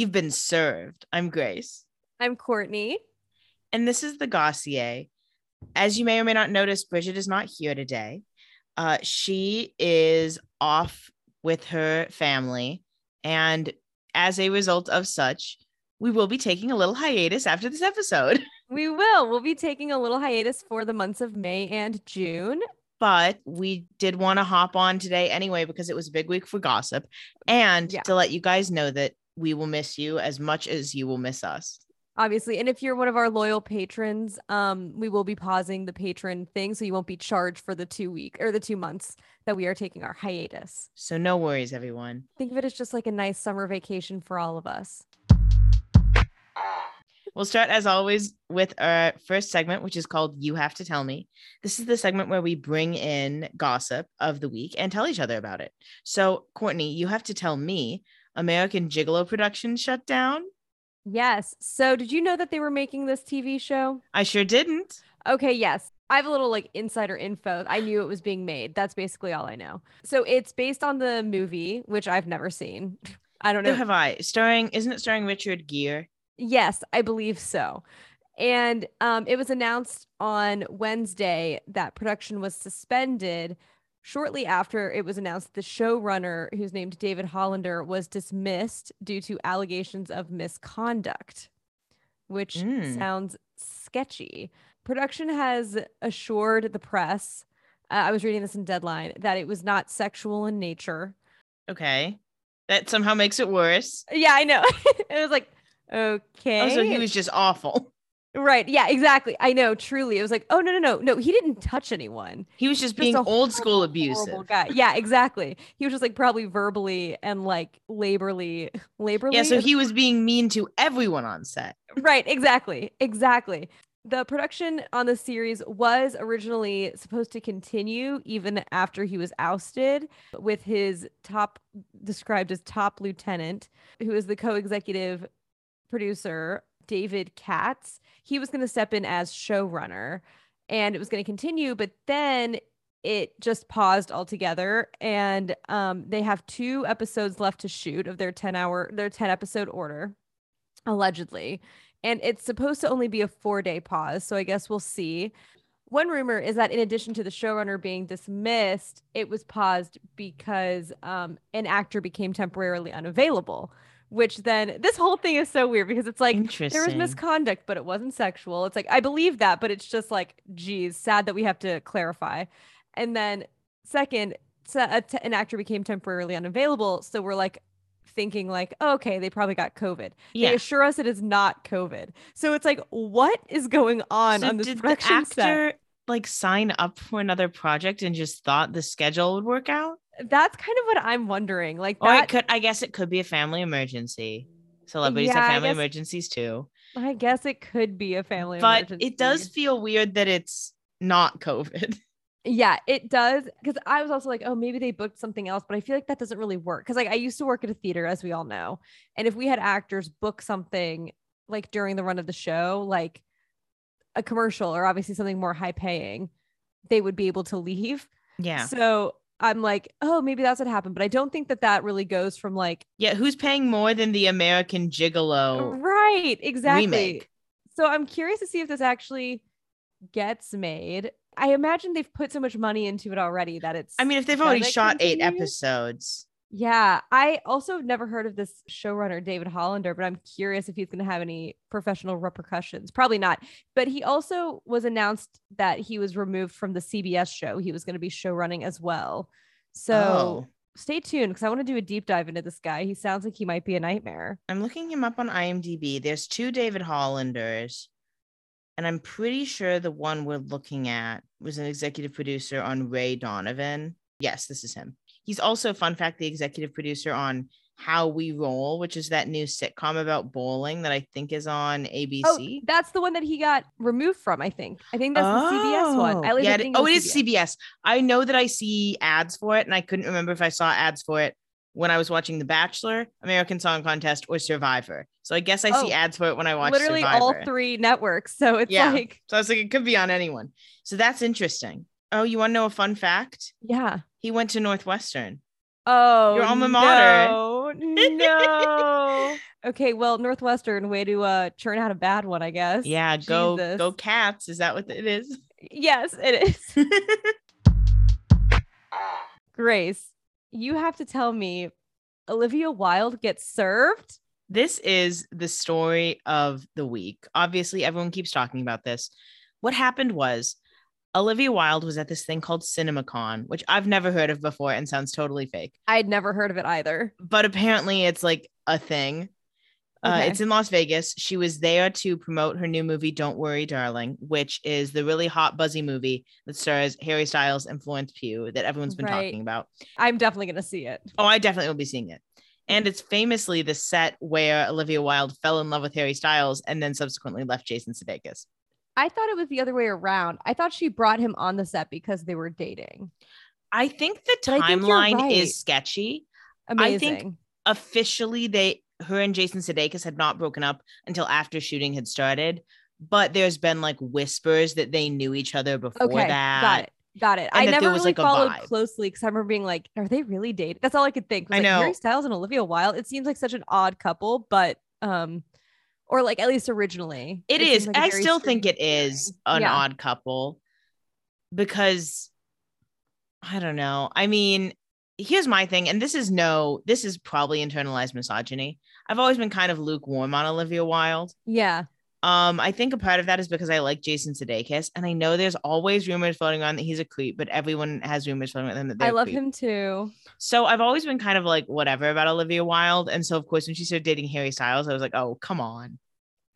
You've been served. I'm Grace. I'm Courtney. And this is the Gossier. As you may or may not notice, Bridget is not here today. Uh, she is off with her family. And as a result of such, we will be taking a little hiatus after this episode. We will. We'll be taking a little hiatus for the months of May and June. But we did want to hop on today anyway because it was a big week for gossip and Yeah. to let you guys know that we will miss you as much as you will miss us. Obviously, and if you're one of our loyal patrons, um, we will be pausing the patron thing, so you won't be charged for the two week or the two months that we are taking our hiatus. So no worries, everyone. Think of it as just like a nice summer vacation for all of us. We'll start as always with our first segment, which is called You Have to Tell Me. This is the segment where we bring in gossip of the week and tell each other about it. So, Courtney, you have to tell me American Gigolo production shut down. Yes. So, did you know that they were making this TV show? I sure didn't. Okay, yes. I have a little like insider info. I knew it was being made. That's basically all I know. So, it's based on the movie, which I've never seen. I don't know. have I? Starring, isn't it starring Richard Gere? Yes, I believe so. And um, it was announced on Wednesday that production was suspended shortly after it was announced the showrunner, who's named David Hollander, was dismissed due to allegations of misconduct, which Mm. sounds sketchy. Production has assured the press, uh, I was reading this in Deadline, that it was not sexual in nature. Okay. That somehow makes it worse. Yeah, I know. it was like, okay. Oh, so he was just awful. Right. Yeah, exactly. I know. Truly. It was like, oh, no, no, no. No, he didn't touch anyone. He was just Just being old school abusive. guy. Yeah, exactly. He was just like probably verbally and like laborly, laborly. Yeah, so he was being mean to everyone on set. right. Exactly. Exactly. The production on the series was originally supposed to continue even after he was ousted with his top described as top lieutenant, who is the co-executive producer, David Katz. He was going to step in as showrunner and it was going to continue, but then it just paused altogether and um, they have two episodes left to shoot of their 10 hour their 10 episode order allegedly and it's supposed to only be a four day pause so i guess we'll see one rumor is that in addition to the showrunner being dismissed it was paused because um, an actor became temporarily unavailable which then this whole thing is so weird because it's like there was misconduct but it wasn't sexual. It's like i believe that but it's just like geez sad that we have to clarify. And then second so a t- an actor became temporarily unavailable so we're like thinking like oh, okay they probably got covid. Yeah. they assure us it is not covid. So it's like what is going on So on this did the production set? actor like sign up for another project and just thought the schedule would work out? that's kind of what i'm wondering like Or that it could I guess it could be a family emergency. Celebrities Yeah, have family guess- emergencies too. i guess it could be a family But it does feel weird that it's not COVID. Yeah, it does. Because I was also like, oh, maybe they booked something else, but I feel like that doesn't really work. Because like I used to work at a theater, as we all know, and if we had actors book something like during the run of the show, like a commercial or obviously something more high paying, they would be able to leave. Yeah. So I'm like, oh, maybe that's what happened. But I don't think that that really goes from like Yeah. Who's paying more than the American Gigolo? right, exactly. remake. So I'm curious to see if this actually gets made. I imagine they've put so much money into it already that it's. I mean, if they've already shot eight episodes, Yeah, I also have never heard of this showrunner David Hollander, but I'm curious if he's going to have any professional repercussions. Probably not. But he also was announced that he was removed from the CBS show. He was going to be show running as well. So oh, stay tuned because I want to do a deep dive into this guy. He sounds like he might be a nightmare. I'm looking him up on IMDb. There's two David Hollanders, and I'm pretty sure the one we're looking at was an executive producer on Ray Donovan. Yes, this is him. He's also, fun fact, the executive producer on How We Roll, which is that new sitcom about bowling that I think is on ABC. Oh, that's the one that he got removed from. I think. I think that's the CBS one. At least oh, yeah, I it- oh, it is CBS. I know that I see ads for it, and I couldn't remember if I saw ads for it when I was watching The Bachelor, American Song Contest, or Survivor. So I guess I see Oh, ads for it when I watch Literally Survivor. all three networks. So it's Yeah. like, So I was like, it could be on anyone. So that's interesting. Oh, you want to know a fun fact? yeah. He went to Northwestern. Oh, Your alma mater. No, no. okay, well, Northwestern, way to uh churn out a bad one, I guess. Yeah, go Jesus. go cats. Is that what it is? Yes, it is. Grace, you have to tell me, Olivia Wilde gets served. this is the story of the week. Obviously, everyone keeps talking about this. What happened was Olivia Wilde was at this thing called CinemaCon, which I've never heard of before and sounds totally fake. I'd never heard of it either. But apparently, it's like a thing. Uh, it's in Las Vegas. She was there to promote her new movie, Don't Worry, Darling, which is the really hot, buzzy movie that stars Harry Styles and Florence Pugh that everyone's been Right. talking about. I'm definitely gonna see it. Oh, I definitely will be seeing it. And it's famously the set where Olivia Wilde fell in love with Harry Styles and then subsequently left Jason Sudeikis. I thought it was the other way around. I thought she brought him on the set because they were dating. I think the think timeline right. is sketchy. Amazing. I think- Officially, they her and Jason Sudeikis had not broken up until after shooting had started, but there's been like whispers that they knew each other before okay, that. got it. Got it. I and there never really like, followed closely because I remember being like, "Are they really dating?" That's all I could think. I like, know. Harry Styles and Olivia Wilde. It seems like such an odd couple, but um, or like at least originally, It seems is. like I still think it is an Yeah. odd couple because I don't know. I mean, here's my thing, and this is no, this is probably internalized misogyny. I've always been kind of lukewarm on Olivia Wilde. Yeah, Um, I think a part of that is because I like Jason Sudeikis, and I know there's always rumors floating around that he's a creep, but everyone has rumors floating around that they're I love creep. him too. So I've always been kind of like whatever about Olivia Wilde, and so of course when she started dating Harry Styles, I was like, oh come on,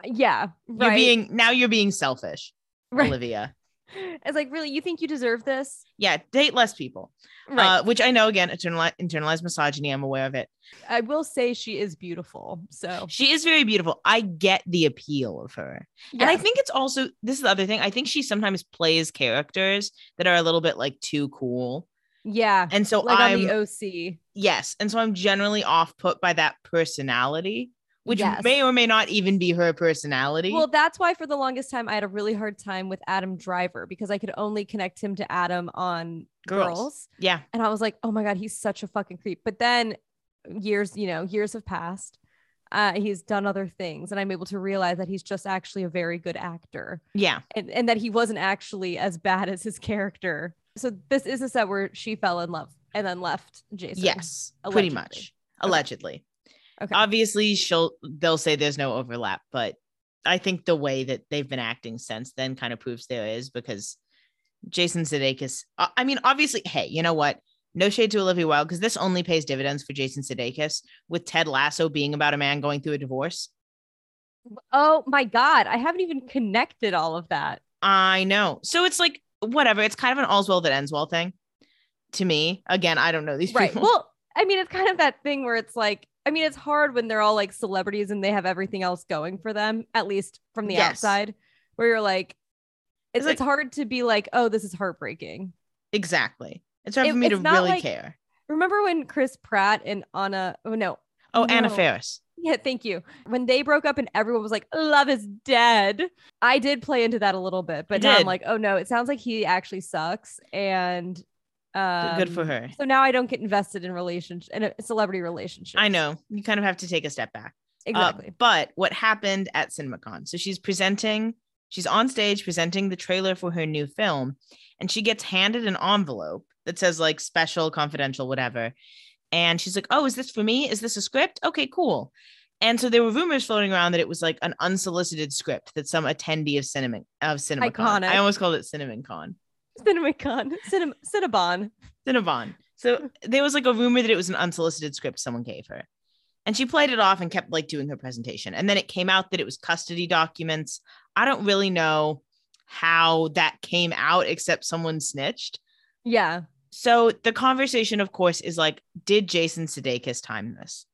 Yeah, you're being now you're being selfish, right. Olivia. It's like, really, you think you deserve this? Yeah, date less people. Right. Uh, which I know again, internali- internalized misogyny. I'm aware of it. I will say she is beautiful. So, She is very beautiful. I get the appeal of her. And I think it's also this is the other thing. I think she sometimes plays characters that are a little bit like too cool. yeah, And so like I'm on the OC. yes. And so I'm generally off put by that personality, which Yes. may or may not even be her personality. Well, that's why for the longest time I had a really hard time with Adam Driver because I could only connect him to Adam on Girls. girls. yeah. And I was like, oh my God, he's such a fucking creep. But then years, you know, years have passed. Uh, he's done other things. And I'm able to realize that he's just actually a very good actor Yeah. and, and that he wasn't actually as bad as his character. So this is a set where she fell in love and then left Jason. Yes. Pretty Allegedly. much. Allegedly. Okay. obviously she'll they'll say there's no overlap but i think the way that they've been acting since then kind of proves there is because jason sudeikis uh, i mean obviously hey you know what no shade to olivia wilde because this only pays dividends for jason sudeikis with ted lasso being about a man going through a divorce oh my God. I haven't even connected all of that. i know so it's like whatever it's kind of an all's well that ends well thing to me again i don't know these right people well i mean it's kind of that thing where it's like i mean it's hard when they're all like celebrities and they have everything else going for them at least from the Yes. outside where you're like it's, It's it's hard to be like oh this is heartbreaking. Exactly. It's hard It- for me to really like- care. Remember when chris pratt and anna oh no. Oh anna No. faris. Yeah thank you. When they broke up and everyone was like love is dead. I did play into that a little bit but now i'm like oh no it sounds like he actually sucks and um, good for her so now i don't get invested in relationship in a celebrity relationship i know you kind of have to take a step back Uh, exactly but what happened at CinemaCon? So she's presenting, she's on stage presenting the trailer for her new film, and she gets handed an envelope that says like special, confidential, whatever. And she's like, "Oh, is this for me? Is this a script? Okay, cool." And so there were rumors floating around that it was like an unsolicited script that some attendee of cinema of CinemaCon. Iconic. I almost called it CinemaCon. CinemaCon, Cinem- Cinnabon. Cinnabon. So there was like a rumor that it was an unsolicited script someone gave her. And she played it off and kept like doing her presentation. And then it came out that it was custody documents. I don't really know how that came out except someone snitched. Yeah. So the conversation, of course, is like, did Jason Sudeikis time this?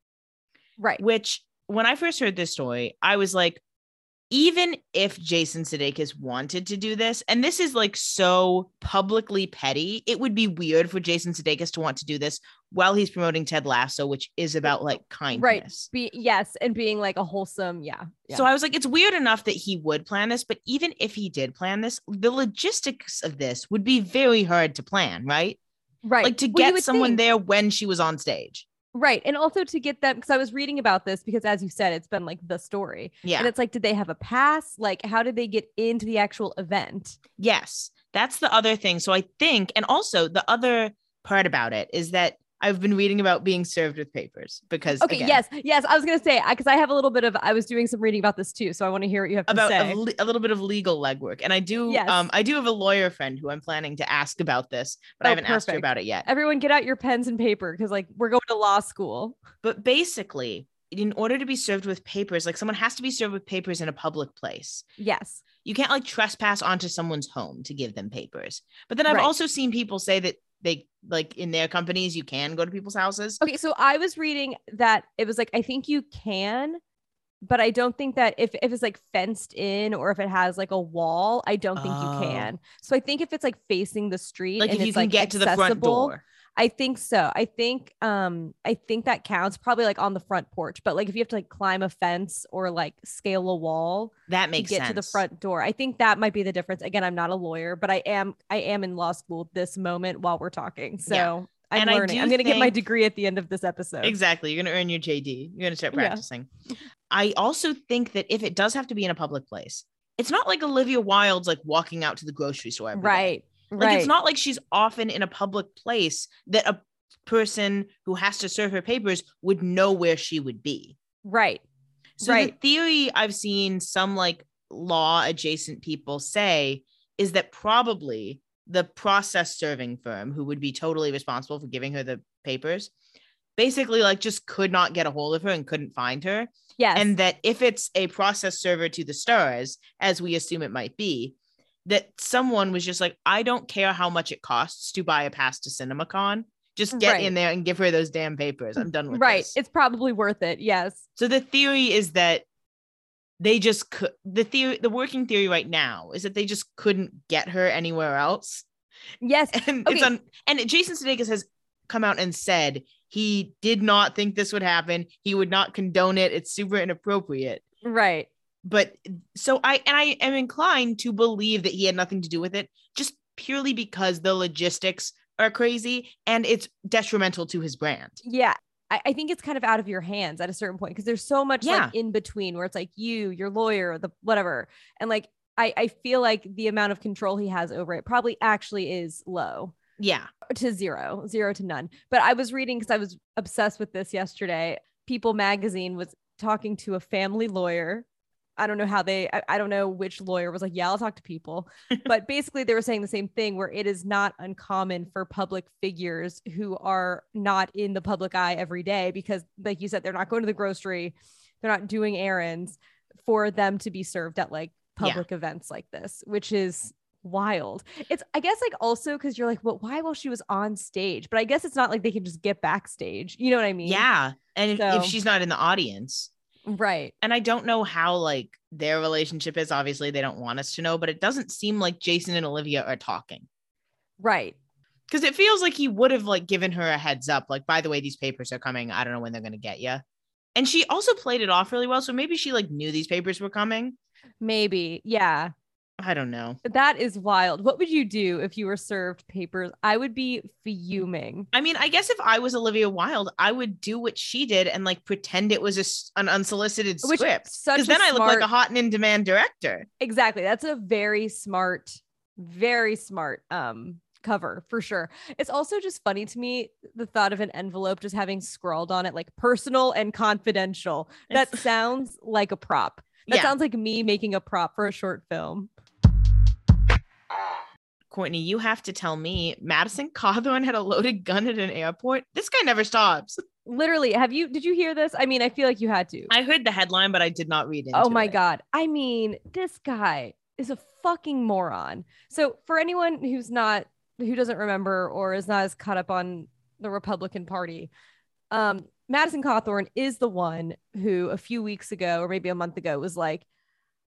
Right. Which when I first heard this story, I was like, even if Jason Sudeikis wanted to do this, and this is like so publicly petty, it would be weird for Jason Sudeikis to want to do this while he's promoting Ted Lasso, which is about like kindness. Be yes, and being like a wholesome, yeah. yeah. So I was like, it's weird enough that he would plan this, but even if he did plan this, the logistics of this would be very hard to plan, right? Right. Like to Well, get someone think- there when she was on stage. Right. And also to get them because I was reading about this because as you said, it's been like the story. Yeah. And it's like, did they have a pass? Like, how did they get into the actual event? Yes, that's the other thing. So I think, and also the other part about it is that I've been reading about being served with papers because Okay, again, yes, yes. I was gonna say because I have a little bit of I was doing some reading about this too, so I want to hear what you have to about say. a, le- a little bit of legal legwork, and I do, Yes. um, I do have a lawyer friend who I'm planning to ask about this, but Oh, I haven't asked her about it yet. Everyone, get out your pens and paper because like we're going to law school. But basically, in order to be served with papers, like someone has to be served with papers in a public place. Yes. You can't like trespass onto someone's home to give them papers. But then I've Right. also seen people say that they like in their companies you can go to people's houses. Okay, so I was reading that it was like I think you can, but I don't think that if if it's like fenced in or if it has like a wall, I don't think Oh. you can. So I think if it's like facing the street, Like and if you it's, can like, get to the front accessible, door. I think so. I think um I think that counts probably like on the front porch, but like if you have to like climb a fence or like scale a wall That to makes get sense. to the front door. I think that might be the difference. Again, I'm not a lawyer, but I am I am in law school this moment while we're talking. So Yeah. I'm And I learning. do I'm gonna get my degree at the end of this episode. Exactly. You're going to earn your JD. You're going to start Yeah. practicing. I also think that if it does have to be in a public place, it's not like Olivia Wilde's like walking out to the grocery store. every day. Like right. it's not like she's often in a public place that a person who has to serve her papers would know where she would be. right. So Right. the theory I've seen some like law adjacent people say is that probably the process serving firm who would be totally responsible for giving her the papers basically like just could not get a hold of her and couldn't find her Yes. and that if it's a process server to the stars as we assume it might be that someone was just like i don't care how much it costs to buy a pass to cinemacon just get Right. in there and give her those damn papers i'm done with right. this. It's probably worth it. Yes. so the theory is that they just could the theory the working theory right now is that they just couldn't get her anywhere else Yes. and it's Okay. on and jason sudeikis has come out and said he did not think this would happen he would not condone it it's super inappropriate Right. But so I and I am inclined to believe that he had nothing to do with it, just purely because the logistics are crazy and it's detrimental to his brand. Yeah. I, I think it's kind of out of your hands at a certain point because there's so much Yeah. like in between where it's like you, your lawyer, the whatever. And like I, I feel like the amount of control he has over it probably actually is low. Yeah, to zero, zero to none. But I was reading because I was obsessed with this yesterday. People magazine was talking to a family lawyer. I don't know how they, I, I don't know which lawyer was like, yeah, I'll talk to people. but basically, they were saying the same thing where it is not uncommon for public figures who are not in the public eye every day because, like you said, they're not going to the grocery, they're not doing errands for them to be served at like Yeah. public events like this, which is wild. It's I guess like also because you're like, well, why while she was on stage? But I guess it's not like they can just get backstage. You know what I mean? yeah. And if, So- if she's not in the audience, Right. and I don't know how like their relationship is, obviously they don't want us to know, but it doesn't seem like Jason and Olivia are talking. Right. Because it feels like he would have like given her a heads up, like, by the way, these papers are coming. I don't know when they're gonna get you. And she also played it off really well. So maybe she like knew these papers were coming. Maybe. Yeah. I don't know. That is wild. What would you do if you were served papers? I would be fuming. I mean, I guess if I was Olivia Wilde, I would do what she did and like pretend it was a s an unsolicited Which script. Because a then I look like a hot and in demand director. Exactly. That's a very smart, very smart um cover for sure. It's also just funny to me the thought of an envelope just having scrawled on it like personal and confidential. That sounds like a prop. That Yeah. sounds like me making a prop for a short film. Courtney, you have to tell me Madison Cawthorn had a loaded gun at an airport. This guy never stops. Literally, have you did you hear this? I mean, I feel like you had to. I heard the headline, but I did not read it. oh my god. I mean, this guy is a fucking moron. So, for anyone who's not who doesn't remember or is not as caught up on the Republican Party, um Madison Cawthorn is the one who a few weeks ago or maybe a month ago was like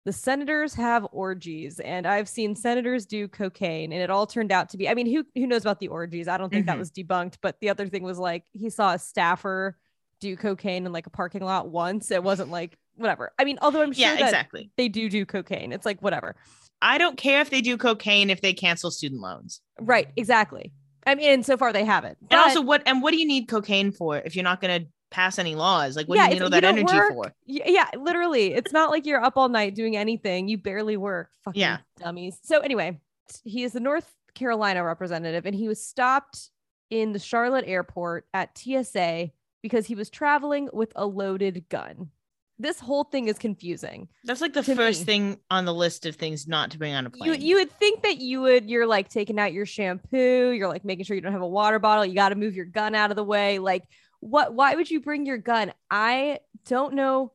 the senators have orgies and I've seen senators do cocaine and it all turned out to be I mean who who knows about the orgies I don't think that Mhm. was debunked but the other thing was like he saw a staffer do cocaine in like a parking lot once it wasn't like whatever I mean although I'm sure Yeah, that exactly. they do do cocaine it's like whatever I don't care if they do cocaine if they cancel student loans. right exactly I mean, so far they haven't. And also, what and what do you need cocaine for if you're not going to pass any laws? Like, what Yeah, do you need all that energy work. for? Yeah, literally. It's not like you're up all night doing anything. You barely work. Fucking Yeah. dummies. So anyway, he is the North Carolina representative, and he was stopped in the Charlotte airport at TSA because he was traveling with a loaded gun. This whole thing is confusing. That's like the first me. thing on the list of things not to bring on a plane. You plane. you would think that you would you're like taking out your shampoo, you're like making sure you don't have a water bottle, you got to move your gun out of the way. Like what why would you bring your gun? I don't know.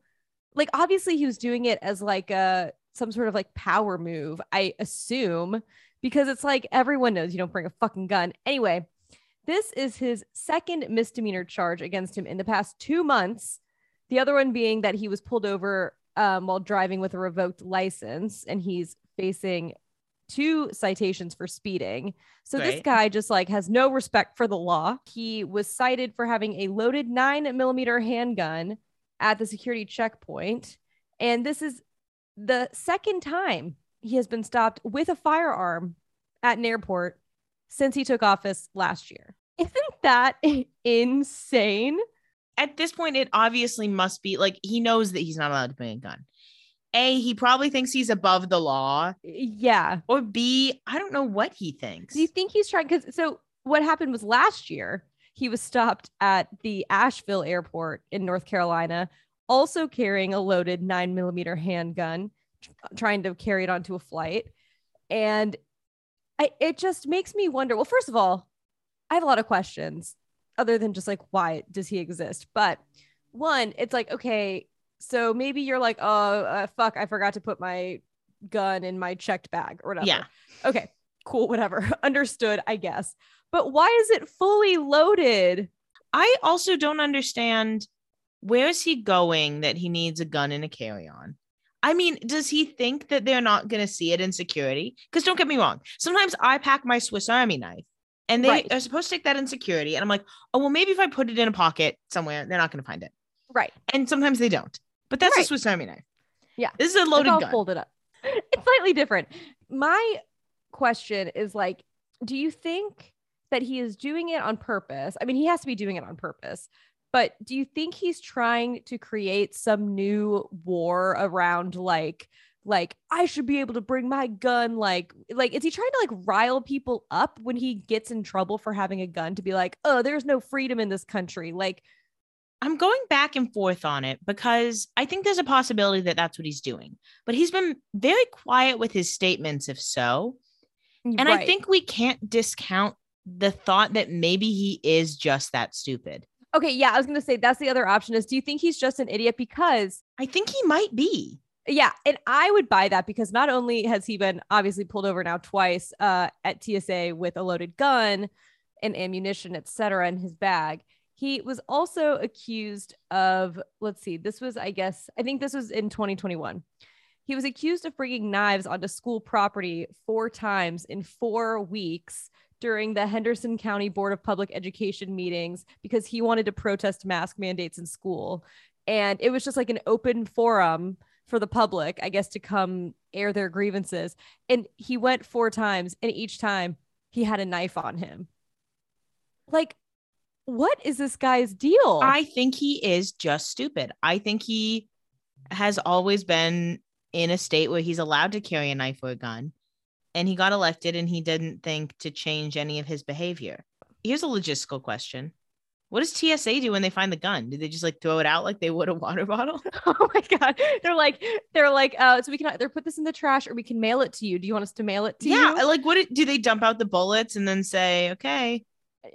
Like obviously he was doing it as like a some sort of like power move, I assume, because it's like everyone knows you don't bring a fucking gun. Anyway, this is his second misdemeanor charge against him in the past 2 months. The other one being that he was pulled over um, while driving with a revoked license and he's facing two citations for speeding. So this guy just like has no respect for the law. He was cited for having a loaded nine millimeter handgun at the security checkpoint. And this is the second time he has been stopped with a firearm at an airport since he took office last year. Isn't that insane? At this point, it obviously must be like he knows that he's not allowed to bring a gun. A, he probably thinks he's above the law, Yeah. or B, I don't know what he thinks. Do you think he's trying? Because so what happened was last year he was stopped at the Asheville airport in North Carolina, also carrying a loaded nine millimeter handgun, tr- trying to carry it onto a flight, and I, it just makes me wonder. Well, first of all, I have a lot of questions, other than just like why does he exist? But one, it's like okay, so maybe you're like, oh uh, fuck, I forgot to put my gun in my checked bag or whatever. Yeah. Okay, cool, whatever. Understood, I guess. But why is it fully loaded? I also don't understand where is he going that he needs a gun in a carry on? I mean, does he think that they're not going to see it in security? Because don't get me wrong. Sometimes I pack my Swiss Army knife and they Right. are supposed to take that in security. And I'm like, oh, well, maybe if I put it in a pocket somewhere, they're not going to find it. Right. And sometimes they don't. But that's a Swiss Army knife. Yeah. This is a It's loaded all gun. folded up. It's slightly different. My question is like, do you think that he is doing it on purpose? I mean, he has to be doing it on purpose. But do you think he's trying to create some new war around like like I should be able to bring my gun like like is he trying to like rile people up when he gets in trouble for having a gun to be like, "Oh, there's no freedom in this country." Like I'm going back and forth on it because I think there's a possibility that that's what he's doing. But he's been very quiet with his statements, if so. And I think we can't discount the thought that maybe he is just that stupid. Okay, yeah, I was gonna say that's the other option is do you think he's just an idiot? Because I think he might be. yeah, and I would buy that because not only has he been obviously pulled over now twice uh, at TSA with a loaded gun and ammunition, etc., in his bag, he was also accused of let's see, this was I guess I think this was in 2021. He was accused of bringing knives onto school property four times in four weeks during the Henderson County Board of Public Education meetings because he wanted to protest mask mandates in school. And it was just like an open forum for the public, I guess, to come air their grievances. And he went four times, and each time he had a knife on him. Like, what is this guy's deal? I think he is just stupid. I think he has always been in a state where he's allowed to carry a knife or a gun. And he got elected and he didn't think to change any of his behavior. Here's a logistical question. What does TSA do when they find the gun? Do they just like throw it out like they would a water bottle? oh my god, they're like, they're like, uh, so we can either put this in the trash or we can mail it to you. Do you want us to mail it to yeah. you? Yeah, like, what do they dump out the bullets and then say, okay?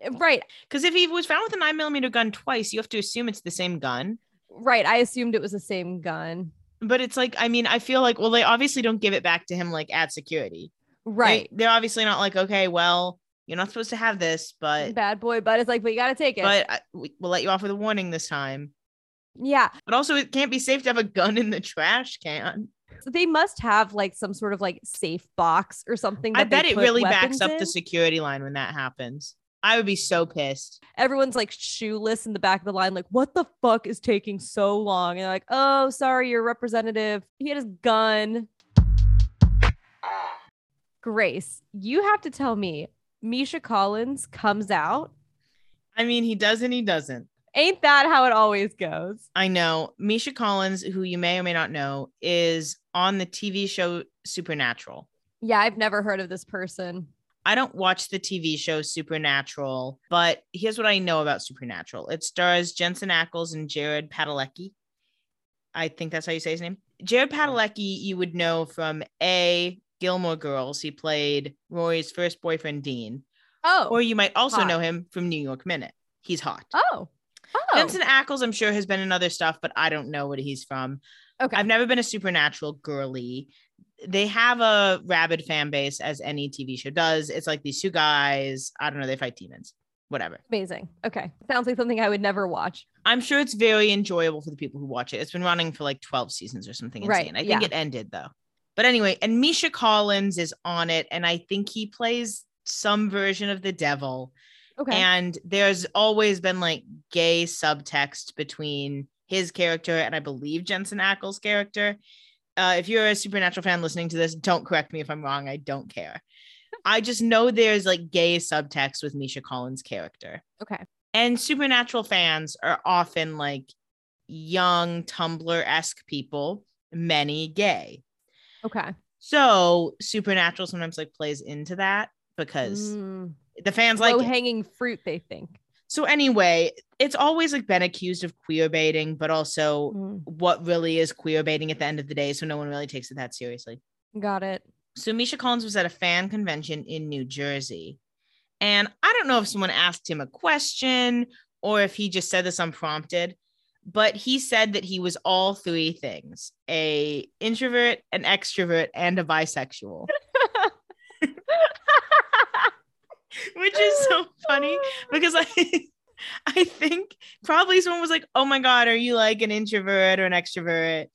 Uh, right, Because if he was found with a nine millimeter gun twice, you have to assume it's the same gun. right. I assumed it was the same gun. But it's like, I mean, I feel like, well, they obviously don't give it back to him like at security. Right. They, are obviously not like, okay, well, you're not supposed to have this, but Bad boy, but it's like, but you gotta take it. but I, we, we'll let you off with a warning this time. yeah. But also, it can't be safe to have a gun in the trash can. So they must have like some sort of like safe box or something. I bet it really backs up the security line when that happens. I would be so pissed. Everyone's like shoeless in the back of the line, like, what the fuck is taking so long? And they're like, oh, sorry, your representative. He had his gun. Grace, you have to tell me Misha Collins comes out. I mean, he does and he doesn't. Ain't that how it always goes? I know. Misha Collins, who you may or may not know, is on the TV show Supernatural. Yeah, I've never heard of this person. I don't watch the TV show Supernatural, but here's what I know about Supernatural. It stars Jensen Ackles and Jared Padalecki. I think that's how you say his name. Jared Padalecki, you would know from A, Gilmore Girls. He played Rory's first boyfriend, Dean. Oh. Or you might also hot. know him from New York Minute. He's hot. oh. Oh. Jensen Ackles, I'm sure, has been in other stuff, but I don't know what he's from. okay. I've never been a supernatural girly. They have a rabid fan base, as any TV show does. It's like these two guys. I don't know. They fight demons. Whatever. Amazing. Okay. Sounds like something I would never watch. I'm sure it's very enjoyable for the people who watch it. It's been running for like 12 seasons or something Right, insane. I think yeah. it ended though. But anyway, and Misha Collins is on it, and I think he plays some version of the devil. Okay. And there's always been like gay subtext between his character and I believe Jensen Ackles' character. Uh, if you're a supernatural fan listening to this, don't correct me if I'm wrong. I don't care. I just know there's like gay subtext with Misha Collins' character. okay. And supernatural fans are often like young Tumblr esque people, many gay. Okay. So supernatural sometimes like plays into that because Mm. the fans like Low hanging fruit, they think. So anyway, it's always like been accused of queer baiting, but also Mm. what really is queer baiting at the end of the day. So no one really takes it that seriously. Got it. So Misha Collins was at a fan convention in New Jersey. And I don't know if someone asked him a question or if he just said this unprompted, but he said that he was all three things a introvert, an extrovert, and a bisexual, which is so funny because I I think probably someone was like, "Oh my god, are you like an introvert or an extrovert?"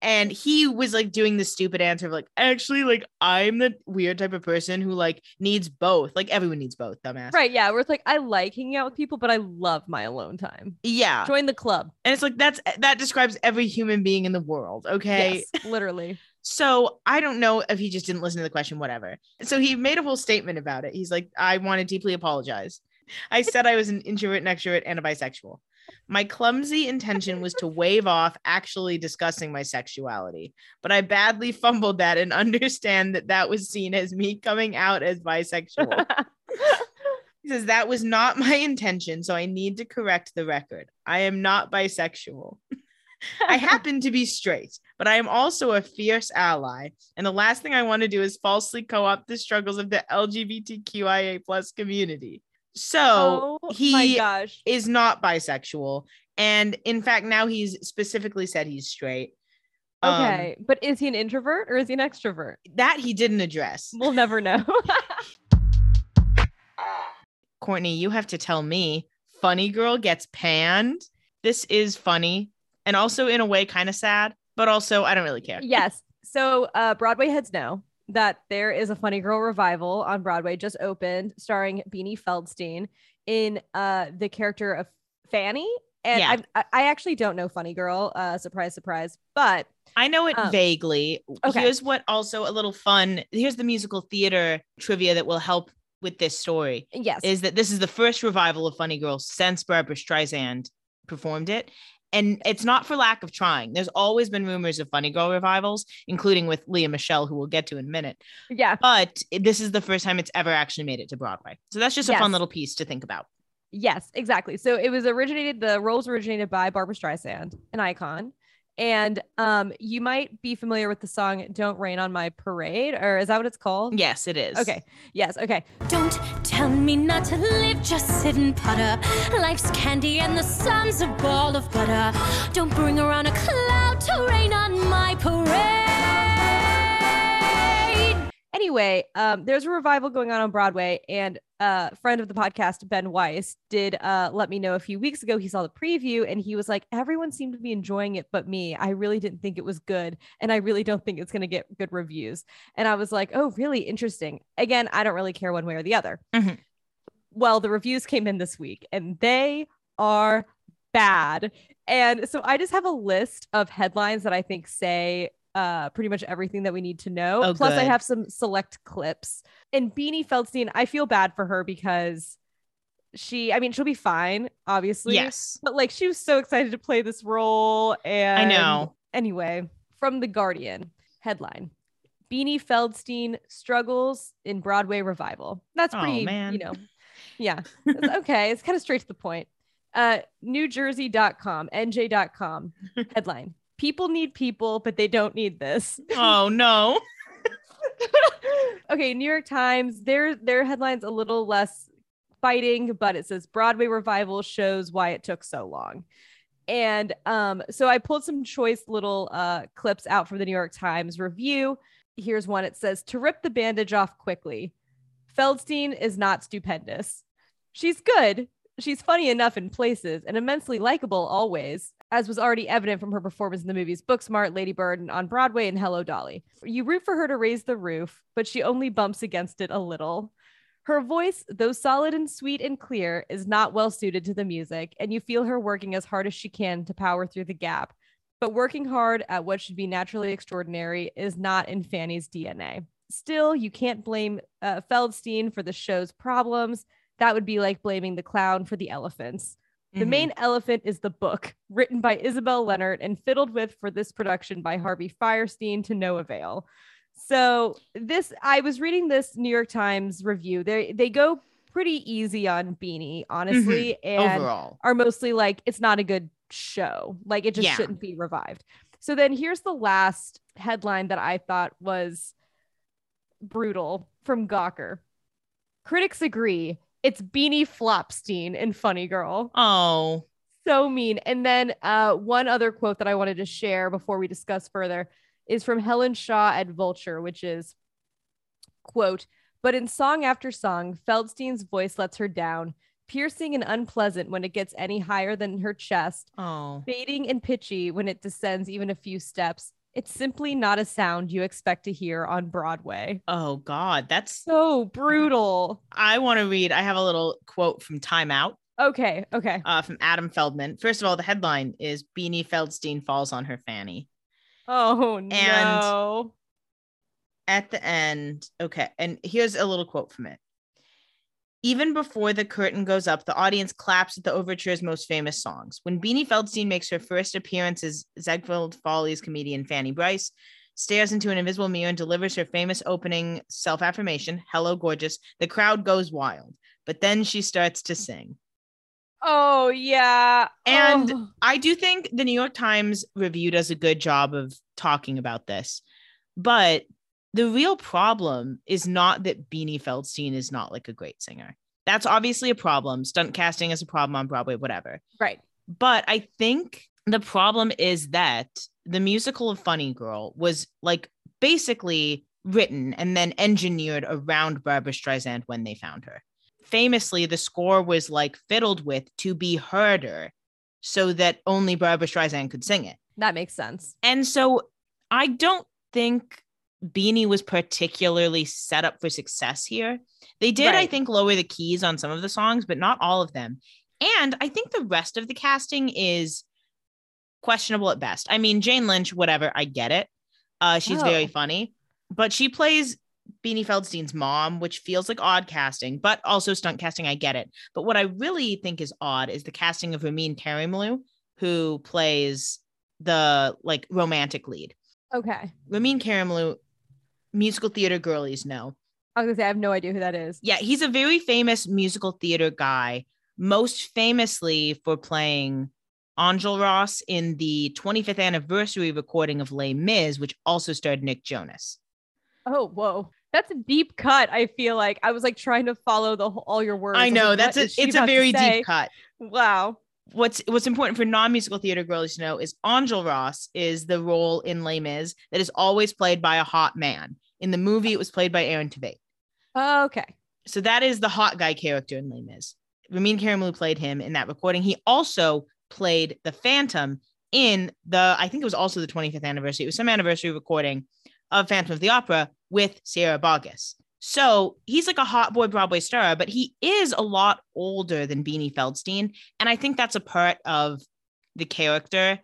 And he was like doing the stupid answer of like, "Actually, like I'm the weird type of person who like needs both. Like everyone needs both, dumbass." Right. Yeah. Where it's like, I like hanging out with people, but I love my alone time. Yeah. Join the club. And it's like that's that describes every human being in the world, okay? Yes, literally. So I don't know if he just didn't listen to the question, whatever. So he made a whole statement about it. He's like, I want to deeply apologize. I said I was an introvert, an extrovert, and a bisexual. My clumsy intention was to wave off actually discussing my sexuality, but I badly fumbled that and understand that that was seen as me coming out as bisexual. He says that was not my intention, so I need to correct the record. I am not bisexual. I happen to be straight, but I am also a fierce ally. And the last thing I want to do is falsely co-opt the struggles of the LGBTQIA plus community. So oh he is not bisexual. And in fact, now he's specifically said he's straight. Um, Okay. but is he an introvert or is he an extrovert? that he didn't address. We'll never know. Courtney, you have to tell me Funny Girl gets panned. This is funny and also in a way kind of sad, but also I don't really care. yes. So uh Broadway heads know that there is a Funny Girl revival on Broadway just opened starring Beanie Feldstein in uh the character of Fanny. And Yeah. I, I actually don't know Funny Girl, uh surprise, surprise, but I know it Um, vaguely. okay. Here's what also a little fun. Here's the musical theater trivia that will help with this story yes. is that this is the first revival of Funny Girl since Barbra Streisand performed it. And it's not for lack of trying. There's always been rumors of Funny Girl revivals, including with Lea Michele, who we'll get to in a minute. yeah. But this is the first time it's ever actually made it to Broadway. So that's just a Yes. fun little piece to think about. Yes, exactly. So it was originated, the roles originated by Barbra Streisand, an icon. And um, you might be familiar with the song Don't Rain on My Parade, or is that what it's called? Yes, it is. Okay. Yes. Okay. Don't tell me not to live, just sit and putter. Life's candy and the sun's a ball of butter. Don't bring around a cloud to rain on my parade. Anyway, um, there's a revival going on on Broadway, and uh, friend of the podcast, Ben Weiss, did uh, let me know a few weeks ago. He saw the preview and he was like, everyone seemed to be enjoying it, but me. I really didn't think it was good. And I really don't think it's going to get good reviews. And I was like, oh, really interesting. Again, I don't really care one way or the other. Mhm. Well, the reviews came in this week and they are bad. And so I just have a list of headlines that I think say uh, pretty much everything that we need to know. Oh, Plus, I have some select clips. And Beanie Feldstein, I feel bad for her because she, I mean, she'll be fine, obviously. Yes. But like, she was so excited to play this role. And I know. Anyway, from The Guardian headline Beanie Feldstein struggles in Broadway revival. That's Oh, pretty, man. you know, yeah. It's okay. It's kind of straight to the point. Uh, NewJersey.com, NJ.com headline People need people, but they don't need this. Oh no. okay, New York Times, their their headline's a little less biting, but it says Broadway revival shows why it took so long. And um, so I pulled some choice little uh, clips out from the New York Times review. Here's one. It says to rip the bandage off quickly. Feldstein is not stupendous. She's good. She's funny enough in places and immensely likable always, as was already evident from her performance in the movies Booksmart, Lady Bird, and on Broadway and Hello Dolly. You root for her to raise the roof, but she only bumps against it a little. Her voice, though solid and sweet and clear, is not well suited to the music, and you feel her working as hard as she can to power through the gap. But working hard at what should be naturally extraordinary is not in Fanny's DNA. Still, you can't blame uh, Feldstein for the show's problems. That would be like blaming the clown for the elephants. The Mhm. main elephant is the book, written by Isobel Lennart and fiddled with for this production by Harvey Fierstein to no avail. So this, I was reading this New York Times review. They they go pretty easy on Beanie, honestly, and Mm-hmm. overall. are mostly like it's not a good show. Like it just Yeah. shouldn't be revived. So then here's the last headline that I thought was brutal from Gawker. Critics agree it's Beanie Flopstein in Funny Girl. Oh. So mean. And then uh, one other quote that I wanted to share before we discuss further is from Helen Shaw at Vulture, which is quote, but in song after song, Feldstein's voice lets her down, piercing and unpleasant when it gets any higher than her chest, Oh. fading and pitchy when it descends even a few steps. It's simply not a sound you expect to hear on Broadway. Oh God. That's So brutal. I want to read. I have a little quote from Time Out Okay, okay. uh, from Adam Feldman. First of all, the headline is Beanie Feldstein falls on her fanny. Oh no. At the end, okay, and here's a little quote from it. Even before the curtain goes up, the audience claps at the overture's most famous songs. When Beanie Feldstein makes her first appearance as Ziegfeld Follies comedian Fanny Brice, stares into an invisible mirror and delivers her famous opening self affirmation, Hello, gorgeous, the crowd goes wild. But then she starts to sing. Oh yeah. And Oh. I do think the New York Times review does a good job of talking about this. But the real problem is not that Beanie Feldstein is not like a great singer. That's obviously a problem. Stunt casting is a problem on Broadway, whatever. right. But I think the problem is that the musical of Funny Girl was like basically written and then engineered around Barbra Streisand when they found her. Famously, the score was like fiddled with to be harder so that only Barbra Streisand could sing it. That makes sense. And so I don't think Beanie was particularly set up for success here. They did, I think, lower the keys on some of the songs, but not all of them. And I think the rest of the casting is questionable at best. I mean, Jane Lynch, whatever, I get it. Uh, she's very Oh. funny, but she plays Beanie Feldstein's mom, which feels like odd casting, but also stunt casting. I get it. But what I really think is odd is the casting of Ramin Karimloo, who plays the like romantic lead. Okay. Ramin Karimloo, musical theater girlies know. I was gonna say I have no idea who that is. Yeah, he's a very famous musical theater guy, most famously for playing Enjolras in the 25th anniversary recording of Les Mis, which also starred Nick Jonas. Oh, whoa. That's a deep cut. I feel like I was like trying to follow the whole, all your words. I know like, that's a it's a very deep cut. Wow. What's what's important for non-musical theater girls to know is Enjolras is the role in Les Mis that is always played by a hot man. In the movie, it was played by Aaron Tveit. Oh, okay. So that is the hot guy character in Les Mis. Ramin Karimloo played him in that recording. He also played the Phantom in the, I think it was also the 25th anniversary. It was some anniversary recording of Phantom of the Opera with Sierra Boggess. So he's like a hot boy Broadway star, but he is a lot older than Beanie Feldstein. And I think that's a part of the character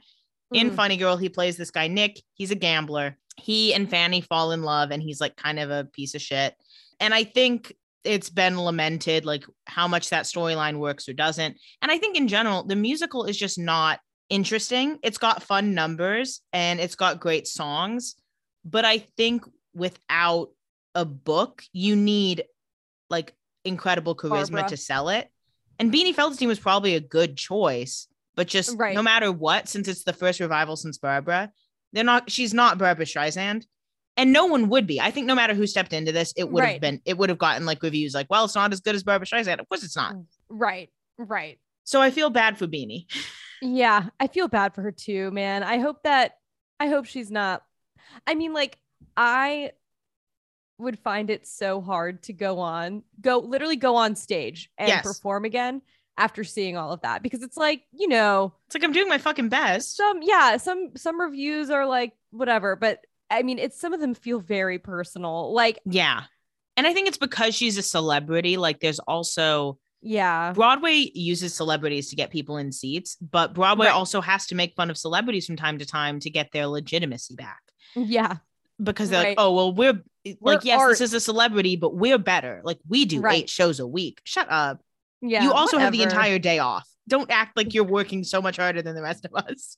In Mm. Funny Girl, he plays this guy, Nick. He's a gambler. He and Fanny fall in love, and he's like kind of a piece of shit. And I think it's been lamented, like how much that storyline works or doesn't. And I think in general, the musical is just not interesting. It's got fun numbers and it's got great songs. But I think without a book, you need like incredible charisma Barbra. to sell it. And Beanie Feldstein was probably a good choice, but just Right. no matter what, since it's the first revival since Barbra, they're not. She's not Barbra Streisand, and no one would be. I think no matter who stepped into this, it would have Right. been. It would have gotten like reviews like, "Well, it's not as good as Barbra Streisand." Of course, it's not. Mm, right. Right. So I feel bad for Beanie. Yeah, I feel bad for her too, man. I hope that I hope she's not. I mean, like I would find it so hard to go on, go literally go on stage and Yes. perform again after seeing all of that because it's like, you know, It's like I'm doing my fucking best. some yeah, some some reviews are like whatever, but I mean, it's some of them feel very personal. Like, Yeah. And I think it's because she's a celebrity. Like, there's also yeah. Broadway uses celebrities to get people in seats, but Broadway Right. also has to make fun of celebrities from time to time to get their legitimacy back. Yeah. Because they're Right. like, oh, well, we're, We're like, yes, art. this is a celebrity, but we're better. Like, we do Right. eight shows a week. Shut up. Yeah. you also have the entire day off. Don't act like you're working so much harder than the rest of us.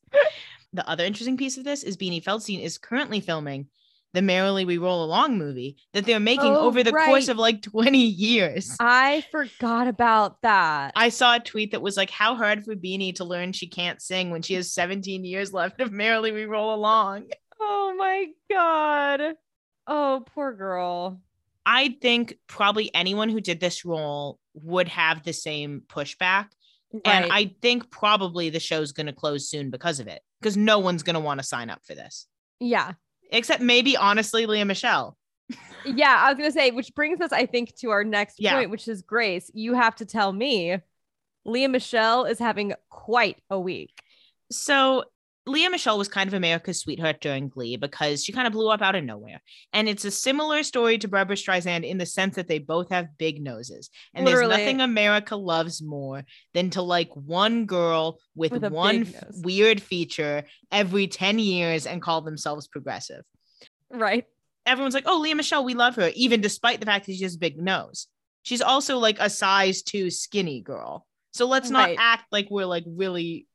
the other interesting piece of this is Beanie Feldstein is currently filming the Merrily We Roll Along movie that they're making Oh, over the course of like 20 years. I forgot about that. I saw a tweet that was like, How hard for Beanie to learn she can't sing when she has 17 years left of Merrily We Roll Along. Oh my god. Oh, poor girl. I think probably anyone who did this role would have the same pushback. And I think probably the show's going to close soon because of it, because no one's going to want to sign up for this, yeah. except maybe, honestly, Lea Michele. Yeah, I was gonna say, which brings us, I think, to our next Yeah. point, which is Grace. You have to tell me, Lea Michele is having quite a week. So Lea Michele was kind of America's sweetheart during Glee because she kind of blew up out of nowhere. And it's a similar story to Barbra Streisand in the sense that they both have big noses. And Literally. there's nothing America loves more than to like one girl with, With one f- weird feature every 10 years and call themselves progressive. Right. Everyone's like, oh, Lea Michele, we love her, even despite the fact that she has a big nose. She's also like a size two skinny girl. So let's not Right. act like we're like really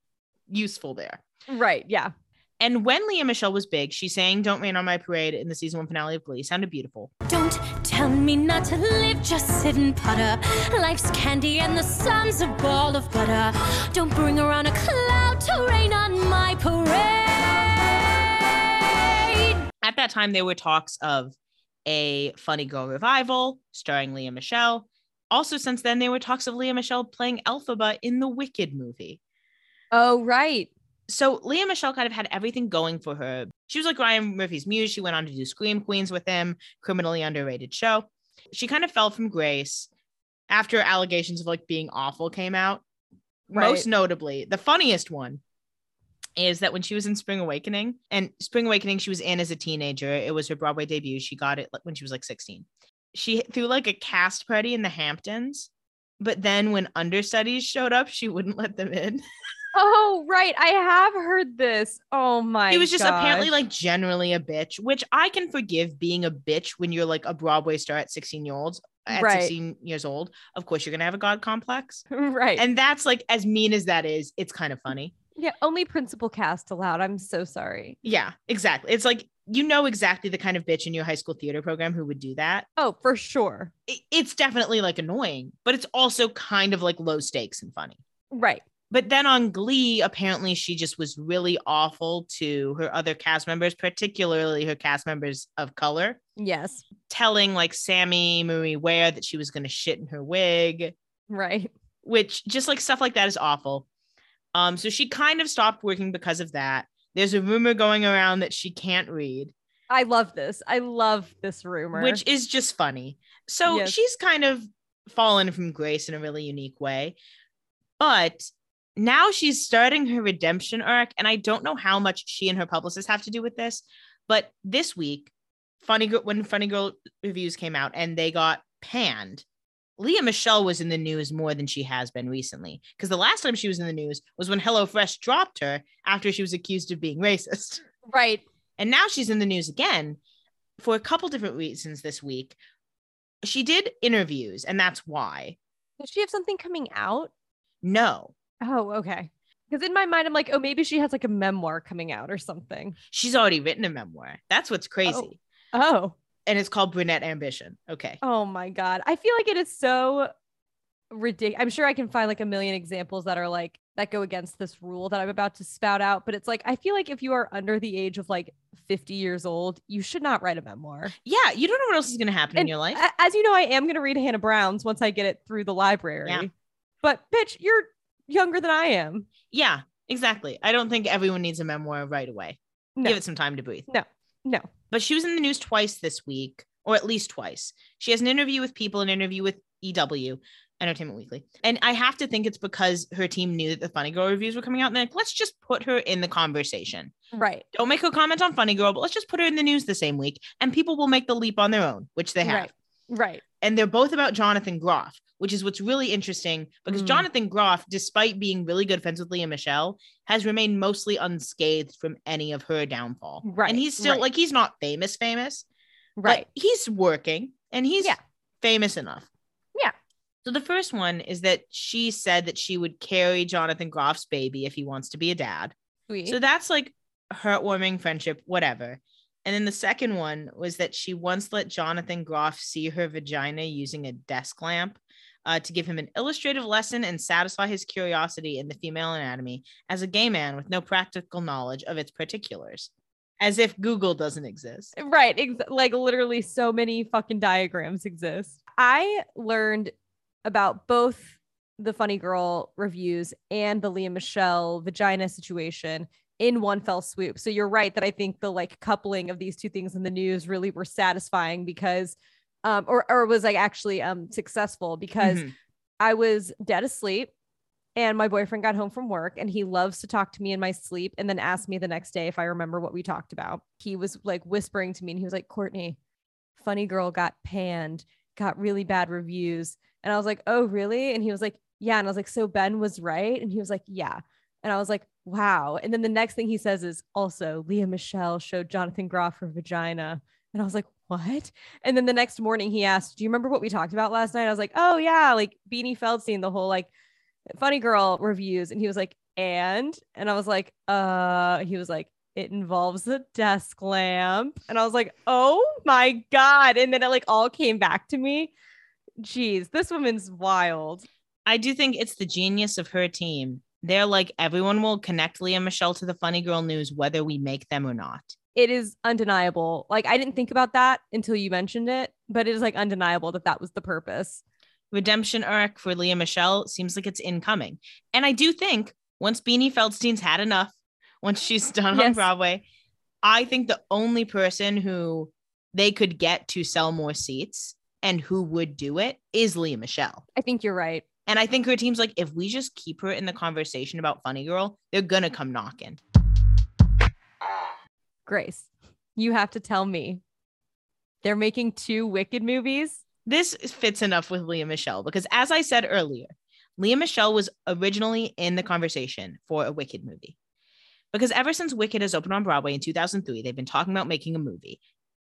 useful there. Right. Yeah. And when Lea Michele was big, she sang Don't Rain on My Parade in the season one finale of Glee. Sounded beautiful. Don't tell me not to live, just sit and putter. Life's candy and the sun's a ball of butter. Don't bring around a cloud to rain on my parade. At that time, there were talks of a Funny Girl revival starring Lea Michele. Also, since then, there were talks of Lea Michele playing Elphaba in the Wicked movie. Oh, right. So Lea Michele kind of had everything going for her. She was like Ryan Murphy's muse. She went on to do Scream Queens with him, criminally underrated show. She kind of fell from grace after allegations of like being awful came out. Most notably, the funniest one is that when she was in Spring Awakening, and Spring Awakening, she was in as a teenager. It was her Broadway debut. She got it when she was like 16. She threw like a cast party in the Hamptons, but then when understudies showed up, she wouldn't let them in. Oh, right. I have heard this. Oh my. He was just apparently like generally a bitch, which I can forgive being a bitch when you're like a Broadway star at 16 year olds at Right. 16 years old. Of course, you're gonna have a god complex. right. And that's like as mean as that is, it's kind of funny. yeah, only principal cast allowed. I'm so sorry. Yeah, exactly. It's like you know exactly the kind of bitch in your high school theater program who would do that. Oh, for sure. It- it's definitely like annoying, but it's also kind of like low stakes and funny. Right. But then on Glee, apparently she just was really awful to her other cast members, particularly her cast members of color. Yes. telling like Sammy Marie Ware that she was going to shit in her wig, Right. which just like stuff like that is awful. Um, so she kind of stopped working because of that. There's a rumor going around that she can't read, I love this. I love this rumor. which is just funny. So Yes. she's kind of fallen from grace in a really unique way. But now she's starting her redemption arc. And I don't know how much she and her publicist have to do with this. But this week, Funny Girl, when Funny Girl reviews came out and they got panned, Lea Michele was in the news more than she has been recently. Because the last time she was in the news was when HelloFresh dropped her after she was accused of being racist. Right. And now she's in the news again for a couple different reasons this week. She did interviews, and that's why. Does she have something coming out? No, Oh, okay. Because in my mind, I'm like, oh, maybe she has like a memoir coming out or something. she's already written a memoir. That's what's crazy. Oh, oh. And it's called Brunette Ambition. Okay. oh my God. I feel like it is so ridiculous. I'm sure I can find like a million examples that are like, that go against this rule that I'm about to spout out. But it's like, I feel like if you are under the age of like 50 years old, you should not write a memoir. Yeah, you don't know what else is going to happen in your life. As you know, I am going to read Hannah Brown's once I get it through the library. Yeah. But bitch, you're younger than I am. yeah, exactly. I don't think everyone needs a memoir right away. No. Give it some time to breathe. No. But she was in the news twice this week, or at least twice. She has an interview with People, an interview with EW, Entertainment Weekly. And I have to think it's because her team knew that the Funny Girl reviews were coming out. And they're like, let's just put her in the conversation. Right. Don't make her comment on Funny Girl, but let's just put her in the news the same week. And people will make the leap on their own, which they have. Right. Right. And they're both about Jonathan Groff, which is what's really interesting because Mm. Jonathan Groff, despite being really good friends with Lea Michele, has remained mostly unscathed from any of her downfall. Right, And he's still right. like he's not famous, famous, Right. but he's working and he's Yeah. famous enough. Yeah. So the first one is that she said that she would carry Jonathan Groff's baby if he wants to be a dad. Sweet. So that's like heartwarming friendship, whatever. And then the second one was that she once let Jonathan Groff see her vagina using a desk lamp uh, to give him an illustrative lesson and satisfy his curiosity in the female anatomy as a gay man with no practical knowledge of its particulars. As if Google doesn't exist. Right. Ex- like literally so many fucking diagrams exist. I learned about both the funny girl reviews and the Lea Michele vagina situation in one fell swoop. So you're right that I think the like coupling of these two things in the news really were satisfying because um or or was like actually um successful because Mhm. I was dead asleep and my boyfriend got home from work and he loves to talk to me in my sleep and then ask me the next day if I remember what we talked about. He was like whispering to me and he was like, Courtney, funny girl got panned, got really bad reviews. And I was like, oh, really? And he was like, yeah. And I was like, so Ben was right. And he was like, yeah. And I was like, wow. And then the next thing he says is also Lea Michele showed Jonathan Groff her vagina. And I was like, what? And then the next morning he asked, do you remember what we talked about last night? I was like, oh, yeah, like Beanie Feldstein, the whole like funny girl reviews. And he was like, and? And I was like, uh, he was like, it involves a desk lamp. And I was like, oh my God. And then it like all came back to me. Jeez, this woman's wild. I do think it's the genius of her team. They're like, everyone will connect Lea Michele to the Funny Girl news, whether we make them or not. It is undeniable. Like, I didn't think about that until you mentioned it, but it is like undeniable that that was the purpose. redemption arc for Lea Michele seems like it's incoming. And I do think once Beanie Feldstein's had enough, once she's done on Broadway, I think the only person who they could get to sell more seats and who would do it is Lea Michele. I think you're right. And I think her team's like, if we just keep her in the conversation about Funny Girl, they're gonna come knocking. Grace, you have to tell me they're making two Wicked movies. This fits enough with Lea Michele because, as I said earlier, Lea Michele was originally in the conversation for a Wicked movie. Because ever since Wicked has opened on Broadway in 2003, they've been talking about making a movie.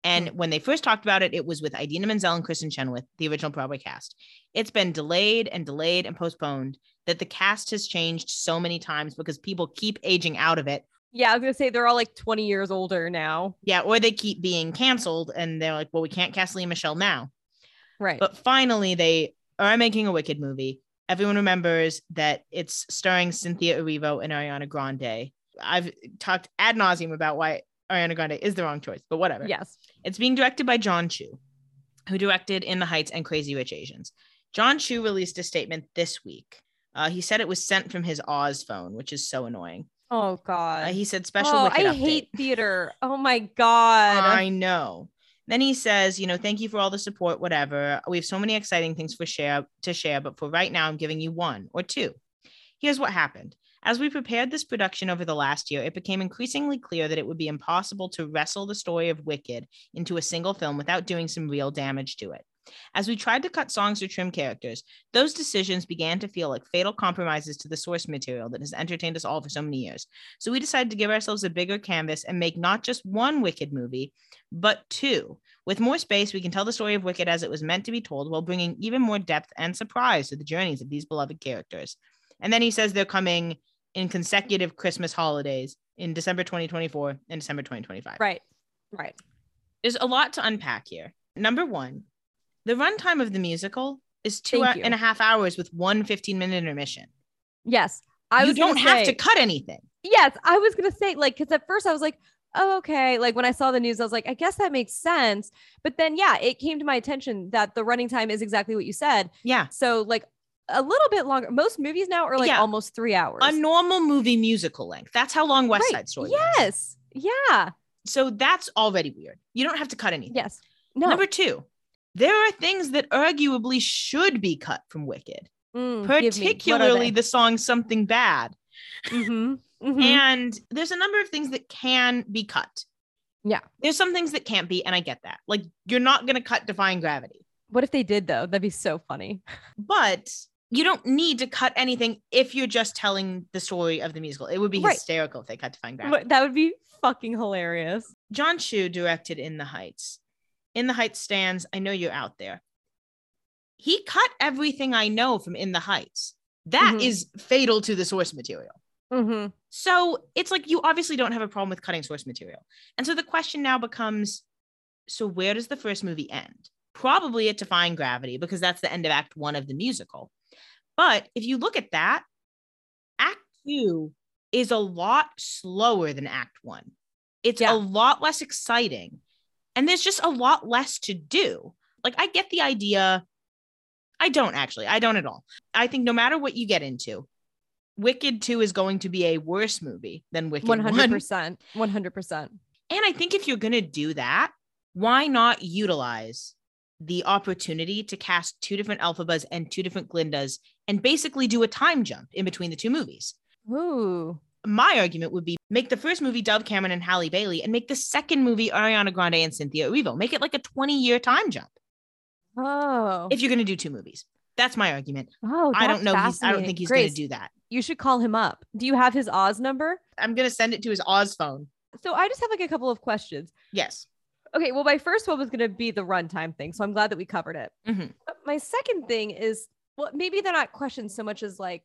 And hmm. when they first talked about it, it was with Idina Menzel and Kristin Chenoweth, the original Broadway cast. It's been delayed and delayed and postponed that the cast has changed so many times because people keep aging out of it. Yeah, I was gonna say they're all like 20 years older now. Yeah, or they keep being canceled and they're like, well, we can't cast Lea Michele now. Right. But finally, they are making a Wicked movie. Everyone remembers that it's starring Cynthia Erivo and Ariana Grande. I've talked ad nauseum about why Ariana Grande is the wrong choice, but whatever. yes. It's being directed by Jon Chu, who directed In the Heights and Crazy Rich Asians. Jon Chu released a statement this week. Uh, he said it was sent from his Oz phone, which is so annoying. Oh God. Uh, he said special oh, I update. hate theater. Oh my God. I know. Then he says, you know, thank you for all the support, whatever. We have so many exciting things for share to share, but for right now, I'm giving you one or two. Here's what happened. As we prepared this production over the last year, it became increasingly clear that it would be impossible to wrestle the story of Wicked into a single film without doing some real damage to it. As we tried to cut songs or trim characters, those decisions began to feel like fatal compromises to the source material that has entertained us all for so many years. So we decided to give ourselves a bigger canvas and make not just one Wicked movie, but two. With more space, we can tell the story of Wicked as it was meant to be told while bringing even more depth and surprise to the journeys of these beloved characters. And then he says they're coming in consecutive Christmas holidays in December 2024 and December 2025. Right. Right. There's a lot to unpack here. Number one, the runtime of the musical is two Thank hou- you. and a half hours with one 15 minute intermission. Yes. I you was don't have say- to cut anything. Yes, I was gonna say like because at first I was like, oh okay. Like when I saw the news, I was like, I guess that makes sense. But then yeah, it came to my attention that the running time is exactly what you said. Yeah. So like a little bit longer. Most movies now are like Yeah. almost three hours. A normal movie musical length. That's how long West Right. Side Story is. Yes. Yeah. So that's already weird. You don't have to cut anything. Yes. No. Number two, there are things that arguably should be cut from Wicked, Mm, give me. What are particularly the song Something Bad. Mhm, mhm. And there's a number of things that can be cut. Yeah. There's some things that can't be, and I get that. Like, you're not going to cut Defying Gravity, what if they did though? That'd be so funny. but you don't need to cut anything if you're just telling the story of the musical. It would be Right. hysterical if they cut Defying Gravity. That would be fucking hilarious. Jon Chu directed In the Heights. In the Heights stands, I know you're out there. He cut everything I know from In the Heights. That Mhm. is fatal to the source material. hmm So it's like you obviously don't have a problem with cutting source material. And so the question now becomes so where does the first movie end? Probably at Defying Gravity, because that's the end of Act One of the musical. But if you look at that, Act Two is a lot slower than Act One. It's Yeah. a lot less exciting. And there's just a lot less to do. Like, I get the idea. I don't actually. I don't at all. I think no matter what you get into, Wicked 2 is going to be a worse movie than Wicked 1. One hundred percent. One hundred percent. And I think if you're going to do that, why not utilize the opportunity to cast two different Elphabas and two different Glindas and basically do a time jump in between the two movies? Ooh. My argument would be make the first movie Dove Cameron and Halle Bailey and make the second movie Ariana Grande and Cynthia Erivo. Make it like a 20 year time jump Oh. if you're going to do two movies. That's my argument. oh, I don't know. He's, I don't think he's going to do that. You should call him up. Do you have his Oz number? I'm going to send it to his Oz phone. So I just have like a couple of questions. Yes. Okay, well, my first one was going to be the runtime thing, so I'm glad that we covered it. Mhm. My second thing is, well, maybe they're not questions so much as like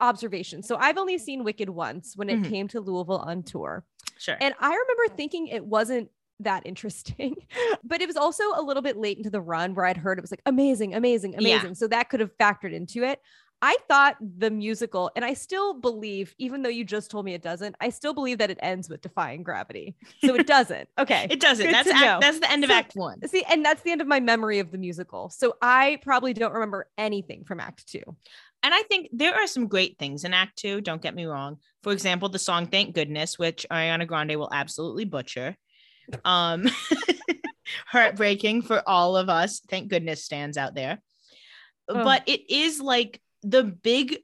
observations. So I've only seen Wicked once when it Mhm. came to Louisville on tour, Sure. and I remember thinking it wasn't that interesting, but it was also a little bit late into the run where I'd heard it was like amazing, amazing, Yeah. amazing. So that could have factored into it. I thought the musical, and I still believe, even though you just told me it doesn't, I still believe that it ends with defying gravity. So it doesn't. Okay. it doesn't. Good That's act, that's the end of So- Act One. See, and that's the end of my memory of the musical. So I probably don't remember anything from Act Two. And I think there are some great things in Act Two. Don't get me wrong. For example, the song "Thank Goodness," which Ariana Grande will absolutely butcher. Um, heartbreaking for all of us. Thank goodness stands out there. Oh. But it is like the big,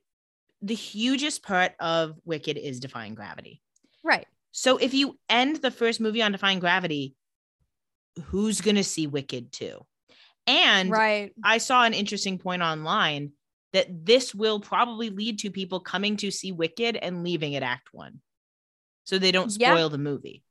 the hugest part of Wicked is defying gravity. Right. So if you end the first movie on defying gravity, who's gonna see Wicked two? And right. I saw an interesting point online that this will probably lead to people coming to see Wicked and leaving at Act One, so they don't Yeah. spoil the movie.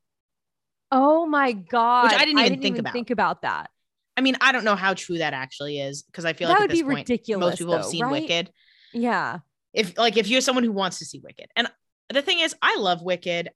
Oh my god. Which I didn't even think about. Think about that. I mean, I don't know how true that actually is because I feel that like would at this be point ridiculous. most people have seen right? Wicked. Yeah. If like if you're someone who wants to see Wicked, and the thing is, I love Wicked.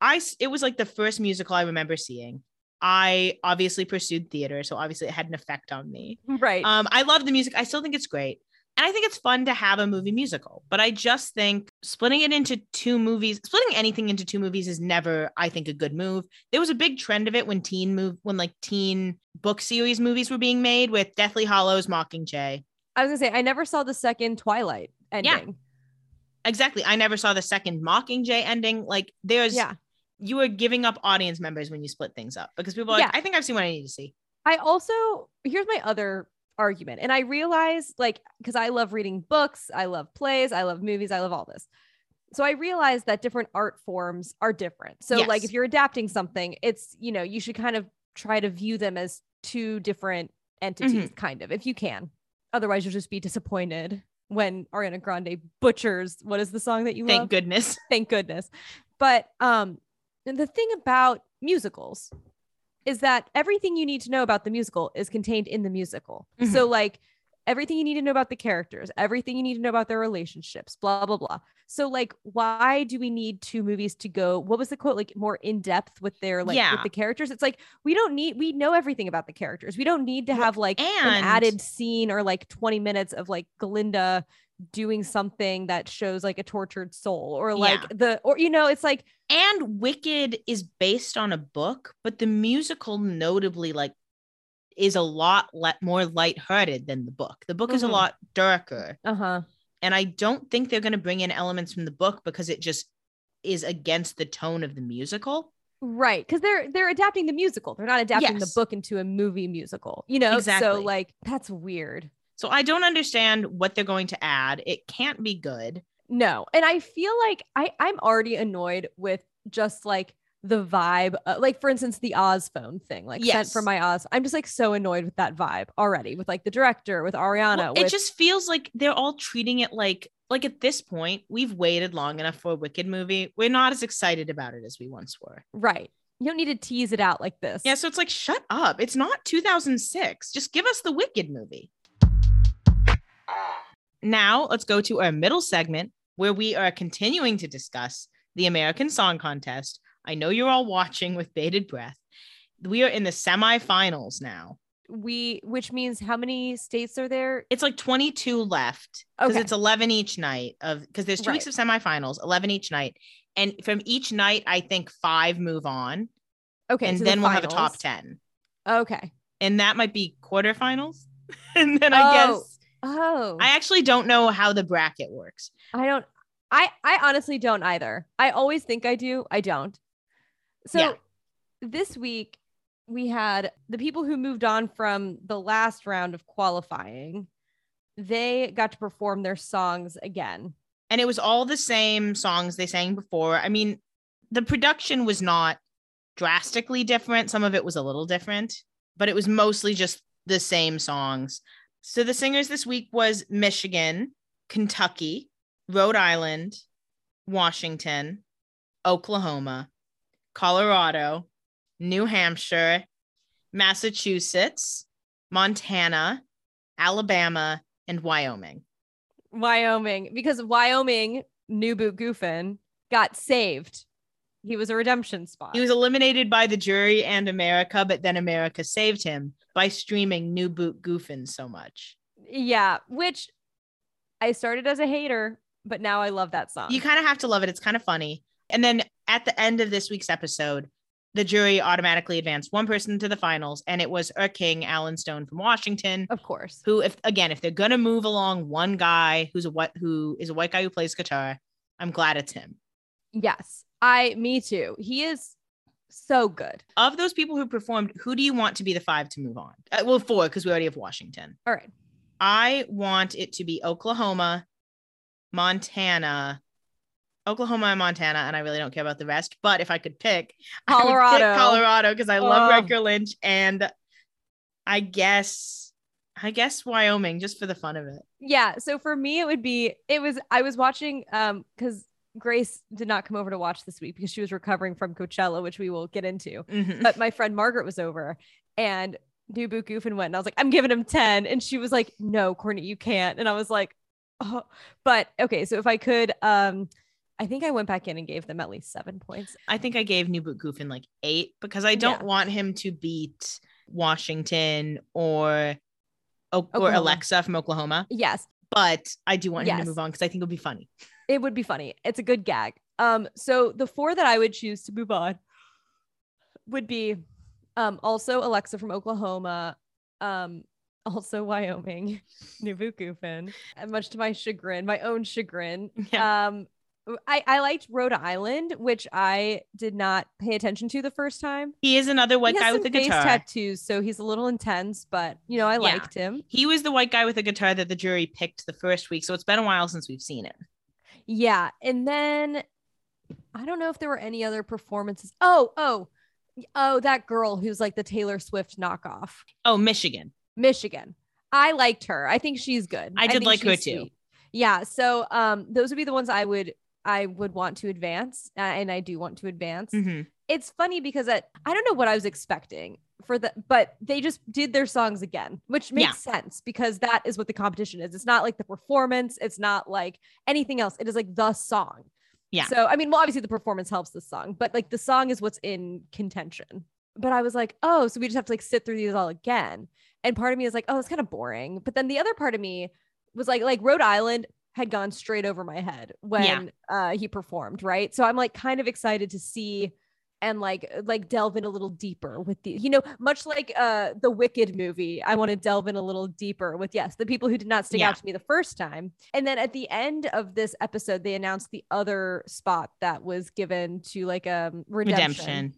I it was like the first musical I remember seeing. I obviously pursued theater, so obviously it had an effect on me. Right. Um, I love the music. I still think it's great. And I think it's fun to have a movie musical, but I just think splitting it into two movies, splitting anything into two movies is never, I think, a good move. There was a big trend of it when teen move, when like teen book series movies were being made with Deathly Hallows, Mockingjay. I was gonna say I never saw the second Twilight ending. Yeah, Exactly. I never saw the second Mockingjay ending. Like, there's, Yeah. you are giving up audience members when you split things up because people are like, Yeah. I think I've seen what I need to see. I also here's my other argument, and I realize like because I love reading books, I love plays, I love movies, I love all this. So I realize that different art forms are different. So like if you're adapting something, it's you know you should kind of try to view them as two different entities, Mm-hmm. kind of, if you can. Otherwise, you'll just be disappointed when Ariana Grande butchers what is the song that you Thank love? goodness. Thank goodness. But um, and the thing about musicals is that everything you need to know about the musical is contained in the musical. So mm-hmm. like everything you need to know about the characters, everything you need to know about their relationships, blah blah blah. So like why do we need two movies to go what was the quote like more in depth with their like Yeah. with the characters? It's like we don't need we know everything about the characters. We don't need to have like an added scene or like 20 minutes of like Glinda doing something that shows like a tortured soul or like Yeah. the or you know it's like And Wicked is based on a book, but the musical notably like is a lot le- more lighthearted than the book. The book is a Mhm. lot darker. uh-huh And I don't think they're going to bring in elements from the book because it just is against the tone of the musical. right because they're they're adapting the musical they're not adapting the book into a movie musical you know Exactly. so like that's weird So I don't understand what they're going to add. It can't be good. no and i feel like i i'm already annoyed with just like the vibe uh, like for instance the oz phone thing like sent Yes. from my oz i'm just like so annoyed with that vibe already with like the director with ariana Well, with it just feels like they're all treating it like like at this point we've waited long enough for a Wicked movie. We're not as excited about it as we once were. right you don't need to tease it out like this Yeah, so it's like shut up. It's not 2006. Just give us the Wicked movie. Now, let's go to our middle segment where we are continuing to discuss the American Song Contest. I know you're all watching with bated breath. We are in the semifinals now. we which means how many states are there It's like 22 left because Okay. it's 11 each night of because there's two weeks of semifinals, 11 each night. And from each night, I think five move on. okay and so the then we'll have a top 10. okay And that might be quarterfinals. and then I Oh. guess oh I actually don't know how the bracket works. I don't I I honestly don't either. I always think I do. I don't. So Yeah. this week we had the people who moved on from the last round of qualifying. They got to perform their songs again. And it was all the same songs they sang before. I mean, the production was not drastically different. Some of it was a little different, but it was mostly just the same songs. So the singers this week was Michigan, Kentucky, Rhode Island, Washington, Oklahoma, Colorado, New Hampshire, Massachusetts, Montana, Alabama, and Wyoming. Wyoming, because Wyoming, New Boot Goofin, got saved. He was a redemption spot. He was eliminated by the jury and America, but then America saved him by streaming New Boot Goofin so much. yeah, which I started as a hater, but now I love that song. You kind of have to love it. It's kind of funny. And then at the end of this week's episode, the jury automatically advanced one person to the finals, and it was our king, Allen Stone from Washington, of course. who, if again, if they're gonna move along one guy who's a what who is a white guy who plays guitar, I'm glad it's him. Yes, I, me too. He is so good. Of those people who performed, who do you want to be the five to move on? Uh, well, four because we already have Washington. All right. I want it to be Oklahoma, Montana, Oklahoma and Montana, and I really don't care about the rest. But if I could pick, would pick Colorado. Colorado, because I love Oh. Riker Lynch, and I guess, I guess Wyoming, just for the fun of it. Yeah. So for me, it would be, it was, I was watching, um, because Grace did not come over to watch this week because she was recovering from Coachella, which we will get into. Mhm. But my friend Margaret was over and New Boot Goofin went, and I was like, I'm giving him 10. And she was like, No, Courtney, you can't. And I was like, Oh, but okay. So if I could, um, I think I went back in and gave them at least seven points. I think I gave New Boot Goofin like eight because I don't Yeah. want him to beat Washington or. Or Oklahoma. Alexa from Oklahoma, Yes, but I do want him to move on because I think it'll be funny. It would be funny. It's a good gag. Um, so the four that I would choose to move on would be um also Alexa from Oklahoma, um, also Wyoming, Boot Goofin, and much to my chagrin, my own chagrin. Yeah. Um I, I liked Rhode Island, which I did not pay attention to the first time. He is another white guy with a guitar. tattoos, so he's a little intense, but you know, I liked him. He was the white guy with a guitar that the jury picked the first week. So it's been a while since we've seen it. Yeah. And then I don't know if there were any other performances. Oh, oh, oh, that girl who's like the Taylor Swift knockoff. Oh, Michigan. Michigan. I liked her. I think she's good. I did think like her too. sweet. Yeah. So um, those would be the ones I would I would want to advance, uh, and I do want to advance. Mhm. It's funny because I, I don't know what I was expecting for the, but they just did their songs again, which makes sense because that is what the competition is. It's not like the performance. It's not like anything else. It is like the song. Yeah. So I mean, well, obviously the performance helps the song, but like the song is what's in contention. But I was like, oh, so we just have to like sit through these all again. And part of me is like, oh, it's kind of boring. But then the other part of me was like, like Rhode Island had gone straight over my head when uh he performed, right? So I'm like kind of excited to see and like like delve in a little deeper with the you know much like uh the wicked movie i want to delve in a little deeper with yes the people who did not stick Yeah. out to me the first time and then at the end of this episode they announced the other spot that was given to like um redemption, Redemption.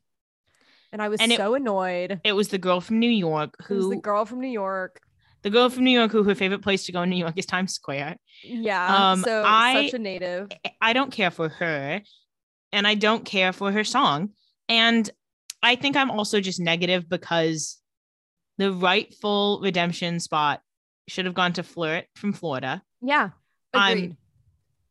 and i was And it- so annoyed It was the girl from New York it was who the girl from new york the girl from New York who her favorite place to go in New York is Times Square. yeah Um, so I- such a native I don't care for her and I don't care for her song. And I think I'm also just negative because the rightful redemption spot should have gone to Flirt from Florida. yeah I'm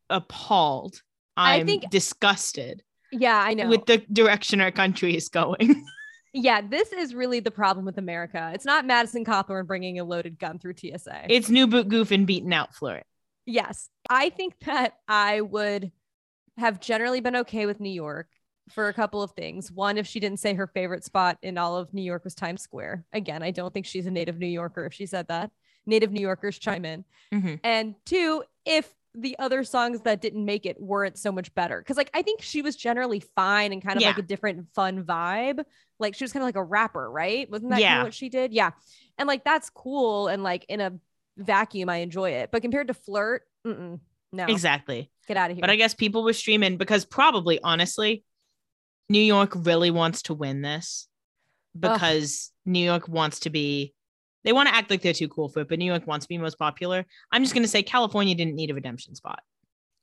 Appalled. I I'm think- disgusted yeah i know with the direction our country is going. yeah this is really the problem with america it's not madison cawthorn bringing a loaded gun through tsa it's new boot goof and beaten out Flirt. Yes. I think that I would have generally been okay with New York for a couple of things. One, if she didn't say her favorite spot in all of New York was Times Square. Again, I don't think she's a native New Yorker if she said that. Native New Yorkers chime in. Mhm. And two, if the other songs that didn't make it weren't so much better. Cause like I think she was generally fine and kind of like a different fun vibe. Like she was kind of like a rapper, right? Wasn't that kind of what she did? Yeah. And like that's cool. And like in a vacuum, I enjoy it. But compared to flirt, mm-mm, no, Exactly. get out of here. But I guess people were streaming because probably, honestly, New York really wants to win this because New York wants to be, they want to act like they're too cool for it, but New York wants to be most popular. I'm just going to say California didn't need a redemption spot.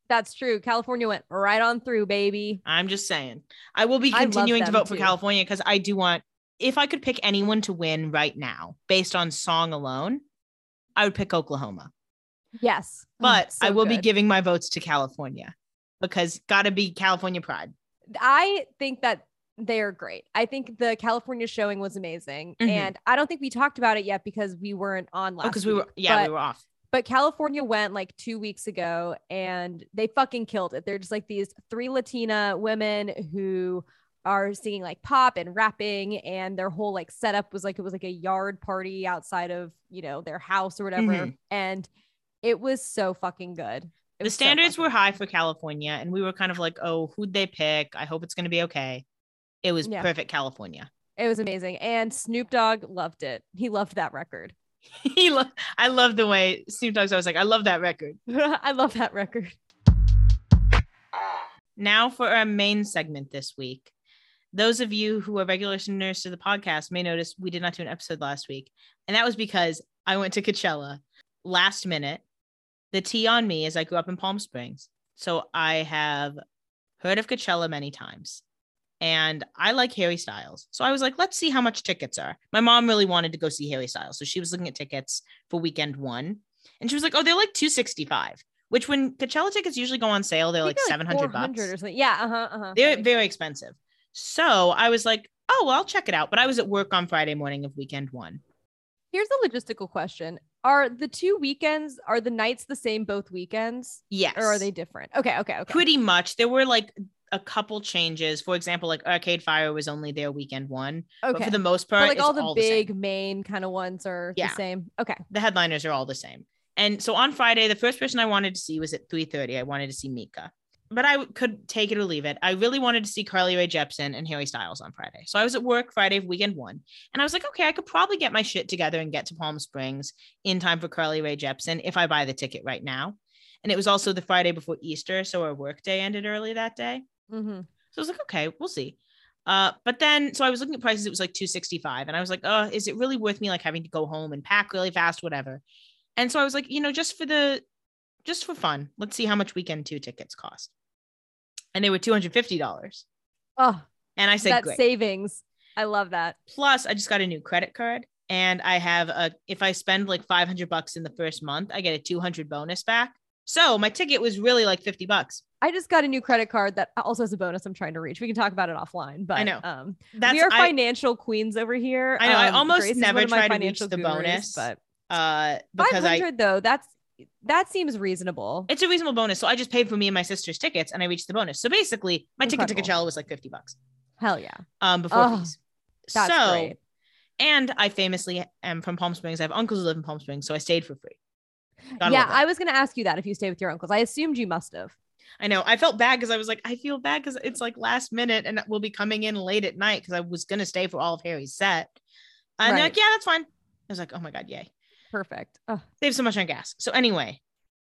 that's true. California went right on through, baby. I'm just saying. I will be continuing to vote for. California because I do want, if I could pick anyone to win right now based on song alone, I would pick Oklahoma. Yes. Oh, But so I will be giving my votes to California because got to be California pride. I think that they are great. I think the California showing was amazing. Mhm. And I don't think we talked about it yet because we weren't on last Oh, because we were, yeah, but, we were off. but California went like two weeks ago and they fucking killed it. They're just like these three Latina women who are singing like pop and rapping and their whole like setup was like it was like a yard party outside of you know their house or whatever Mhm. and it was so fucking good the was so standards were high for California, and we were kind of like, oh, who'd they pick? I hope it's going to be okay. It was Yeah. perfect California. It was amazing. And Snoop Dogg loved it. He loved that record. he lo- I love the way Snoop Dogg's always like, I love that record. I love that record. Now for our main segment this week. Those of you who are regular listeners to the podcast may notice we did not do an episode last week. And that was because I went to Coachella last minute. The tea on me is I grew up in Palm Springs. So I have heard of Coachella many times. And I like Harry Styles. So I was like, let's see how much tickets are. My mom really wanted to go see Harry Styles. So she was looking at tickets for weekend one. And she was like, oh, they're like 265, which when Coachella tickets usually go on sale, they're I like 700 bucks. or something. Yeah. Uh huh. Uh-huh. They're very expensive. So I was like, oh, well, I'll check it out. But I was at work on Friday morning of weekend one. Here's a logistical question: Are the two weekends are the nights the same both weekends, Yes. or are they different? Okay. Okay. Okay. pretty much? There were like a couple changes. For example, like Arcade Fire was only there weekend one. okay. But for the most part, but like all the same. big main kind of ones are Yeah. the same. Okay. the headliners are all the same. And so on Friday, the first person I wanted to see was at 3:30. I wanted to see Mika. But I could take it or leave it. I really wanted to see Carly Rae Jepsen and Harry Styles on Friday. So I was at work Friday of weekend one. And I was like, okay, I could probably get my shit together and get to Palm Springs in time for Carly Rae Jepsen if I buy the ticket right now. And it was also the Friday before Easter. So our work day ended early that day. Mm-hmm. So I was like, okay, we'll see. Uh, but then so I was looking at prices, it was like 265. And I was like, oh, is it really worth me like having to go home and pack really fast, whatever? And so I was like, you know, just for the just for fun, let's see how much weekend two tickets cost. And they were $250. Oh, And I said, that great. savings. I love that. Plus, I just got a new credit card. and I have a if I spend like 500 bucks in the first month, I get a 200 bonus back. So my ticket was really like 50 bucks. I just got a new credit card that also has a bonus I'm trying to reach. We can talk about it offline, but I know. um That's we are I, financial queens over here. I know, I Um, almost Grace never try to reach the gurus, bonus. but uh because I 500 though, that's that seems reasonable. it's a reasonable bonus. So I just paid for me and my sister's tickets and I reached the bonus. So basically my ticket to Incredible. Coachella was like 50 bucks Hell yeah. um before Oh, fees. That's so great. and I famously am from Palm Springs. I have uncles who live in Palm Springs, so I stayed for free. Gotta yeah. I was going to ask you that if you stay with your uncles. I assumed you must have. I know. I felt bad because I was like, I feel bad because it's like last minute and we'll be coming in late at night because I was gonna stay for all of Harry's set. And they're Right. like, yeah, that's fine. I was like, oh my god, yay. Perfect. Ugh. Save so much on gas. So anyway,